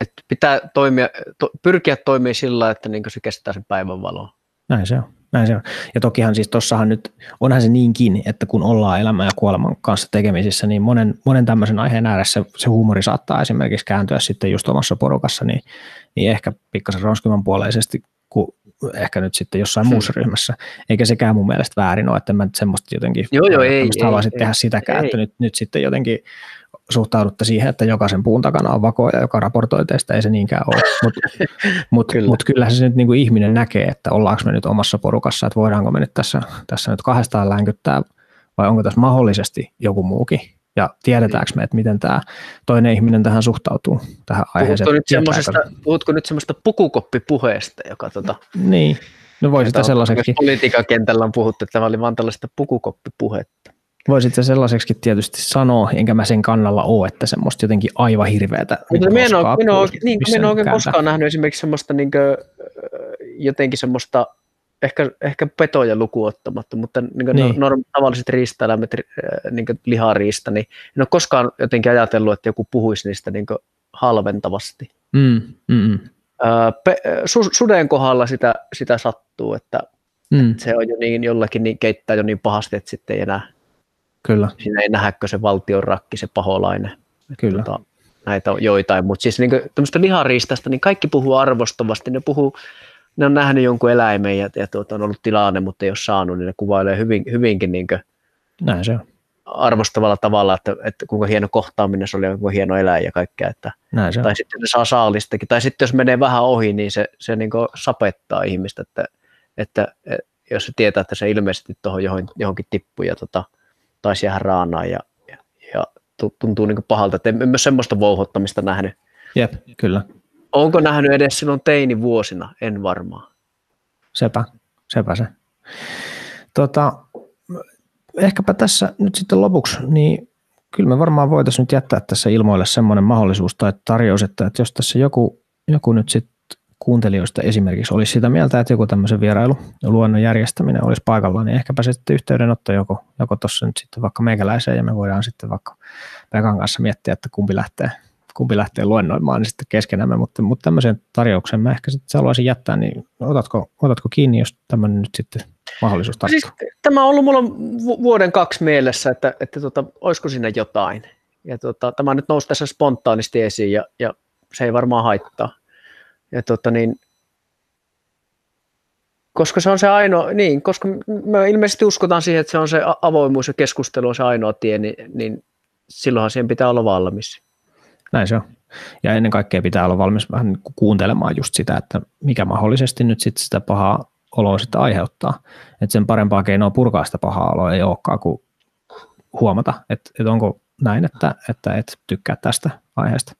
että pitää toimia, to, pyrkiä toimia sillä, että niin se kestää sen päivän valoa. Näin se on. Näin se on. Ja tokihan siis tuossahan nyt, onhan se niinkin, että kun ollaan elämän ja kuoleman kanssa tekemisissä, niin monen, monen tämmöisen aiheen ääressä se huumori saattaa esimerkiksi kääntyä sitten just omassa porukassa, niin, niin ehkä pikkasen ronskiman puoleisesti ehkä nyt sitten jossain muussa hmm. ryhmässä. Eikä sekään mun mielestä väärin ole, että mä nyt semmoista jotenkin joo, joo, ei, haluaisin ei, tehdä ei, sitäkään, ei. että nyt, nyt sitten jotenkin suhtaudutte siihen, että jokaisen puun takana on vakoja, joka raportoi teistä, ei se niinkään ole. Mutta mut, Kyllä. mut kyllähän se nyt niin kuin ihminen näkee, että ollaanko me nyt omassa porukassa, että voidaanko me nyt tässä, tässä nyt kahdestaan länkyttää, vai onko tässä mahdollisesti joku muukin. Ja tiedetäänkö me, että miten tämä toinen ihminen tähän suhtautuu, tähän aiheeseen. Puhutko nyt, puhutko nyt semmoista pukukoppipuheesta, joka tota, Niin, no voi sitä sellaiseksi. Politiikan kentällä on puhuttu, että tämä oli vaan tällaista pukukoppipuhetta. Voisit se sellaiseksi tietysti sanoa, enkä mä sen kannalla ole, että semmoista jotenkin aivan hirveätä. Mutta minä en ole, minä niin, minä en oikein koskaan nähnyt esimerkiksi semmoista niin kuin, jotenkin semmoista, ehkä, ehkä petoja lukuottamatta, mutta niin kuin niin. Norm, tavalliset riistaeläimet, niin kuin lihariista, niin en ole koskaan jotenkin ajatellut, että joku puhuisi niistä niin kuin halventavasti. Mm, mm, mm. Pe, su, suden kohdalla sitä, sitä sattuu, että, mm. että se on jo niin, jollakin niin, keittää jo niin pahasti, että sitten ei enää Kyllä. Siinä ei nähdäkö se valtion rakki, se paholainen. Kyllä. Tota, näitä on joitain, mutta siis niin tämmöistä lihariistasta, niin kaikki puhuu arvostavasti, ne puhuu, ne on nähnyt jonkun eläimen ja, ja tuota, on ollut tilanne, mutta ei ole saanut, niin ne kuvailee hyvin, hyvinkin niin kuin, Näin se on. arvostavalla tavalla, että, että kuinka hieno kohtaaminen se oli ja kuinka hieno elää ja kaikkea. Että, Näin se on. tai sitten ne saa saalistakin. Tai sitten jos menee vähän ohi, niin se, se niin sapettaa ihmistä, että, että, jos se tietää, että se ilmeisesti tuohon johonkin tippuu ja tota, taisi jäädä raanaan ja, ja, ja tuntuu niin pahalta, että en myös semmoista vouhottamista nähnyt. Jep, kyllä. Onko nähnyt edes silloin teinivuosina? En varmaan. Sepä, sepä se. Tota, ehkäpä tässä nyt sitten lopuksi, niin kyllä me varmaan voitaisiin nyt jättää tässä ilmoille semmoinen mahdollisuus tai tarjous, että, että jos tässä joku, joku nyt sitten kuuntelijoista esimerkiksi olisi sitä mieltä, että joku tämmöisen vierailu luonnon järjestäminen olisi paikalla, niin ehkäpä sitten yhteydenotto joko, joko tuossa nyt sitten vaikka meikäläiseen ja me voidaan sitten vaikka Pekan kanssa miettiä, että kumpi lähtee, kumpi lähtee luennoimaan niin sitten keskenämme, mutta, mutta tämmöisen tarjouksen mä ehkä sitten haluaisin jättää, niin otatko, otatko kiinni, jos tämmöinen nyt sitten mahdollisuus tarttua? Siis, tämä on ollut mulla vuoden kaksi mielessä, että, että tota, olisiko siinä jotain. Ja tota, tämä nyt nousi tässä spontaanisti esiin ja, ja se ei varmaan haittaa. Ja tota niin, koska se on se ainoa, niin, koska me ilmeisesti uskotaan siihen, että se on se avoimuus ja keskustelu on se ainoa tie, niin, niin silloinhan siihen pitää olla valmis. Näin se on. Ja ennen kaikkea pitää olla valmis vähän niin kuuntelemaan just sitä, että mikä mahdollisesti nyt sitten sitä pahaa oloa sitten aiheuttaa. Että sen parempaa keinoa purkaa sitä pahaa oloa ei olekaan kuin huomata, että, että onko näin, että, että et tykkää tästä aiheesta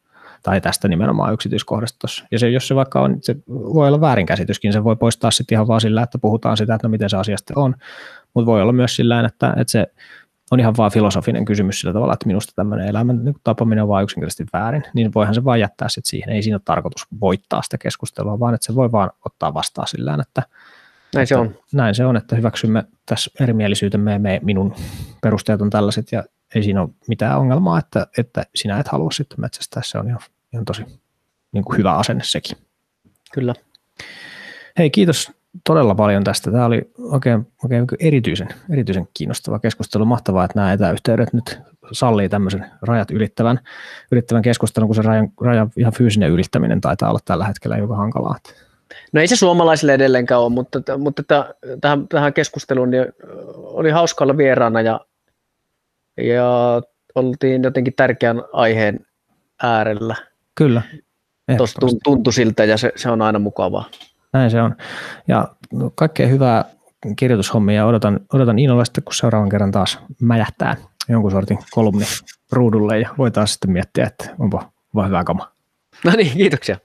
tai tästä nimenomaan yksityiskohdasta tuossa. Ja se, jos se vaikka on, se voi olla väärinkäsityskin, se voi poistaa sitten ihan vaan sillä, että puhutaan sitä, että no miten se asiasta on, mutta voi olla myös sillä että, että se on ihan vaan filosofinen kysymys sillä tavalla, että minusta tämmöinen elämän niin tapaminen on vaan yksinkertaisesti väärin, niin voihan se vaan jättää sitten siihen. Ei siinä ole tarkoitus voittaa sitä keskustelua, vaan että se voi vaan ottaa vastaan sillä että näin se on. Näin se on, että hyväksymme tässä erimielisyytemme ja me, minun perusteet on tällaiset ja ei siinä ole mitään ongelmaa, että, että sinä et halua sitten metsästää. Se on ihan, ihan tosi niin kuin hyvä asenne sekin. Kyllä. Hei, kiitos todella paljon tästä. Tämä oli oikein, oikein erityisen, erityisen kiinnostava keskustelu. Mahtavaa, että nämä etäyhteydet nyt sallii tämmöisen rajat ylittävän, ylittävän keskustelun, kun se rajan, rajan ihan fyysinen ylittäminen taitaa olla tällä hetkellä joka hankalaa. No ei se suomalaisille edelleenkään ole, mutta, mutta tähän, tähän keskusteluun niin oli hauska olla vieraana ja, ja oltiin jotenkin tärkeän aiheen äärellä. Kyllä. Tuossa tuntui siltä ja se, se on aina mukavaa. Näin se on. Ja kaikkea hyvää kirjoitushommia odotan, odotan innolla sitten, kun seuraavan kerran taas mäjähtää jonkun sortin kolumni ruudulle ja voitaisiin sitten miettiä, että onpa, onpa hyvä kama. No niin, kiitoksia.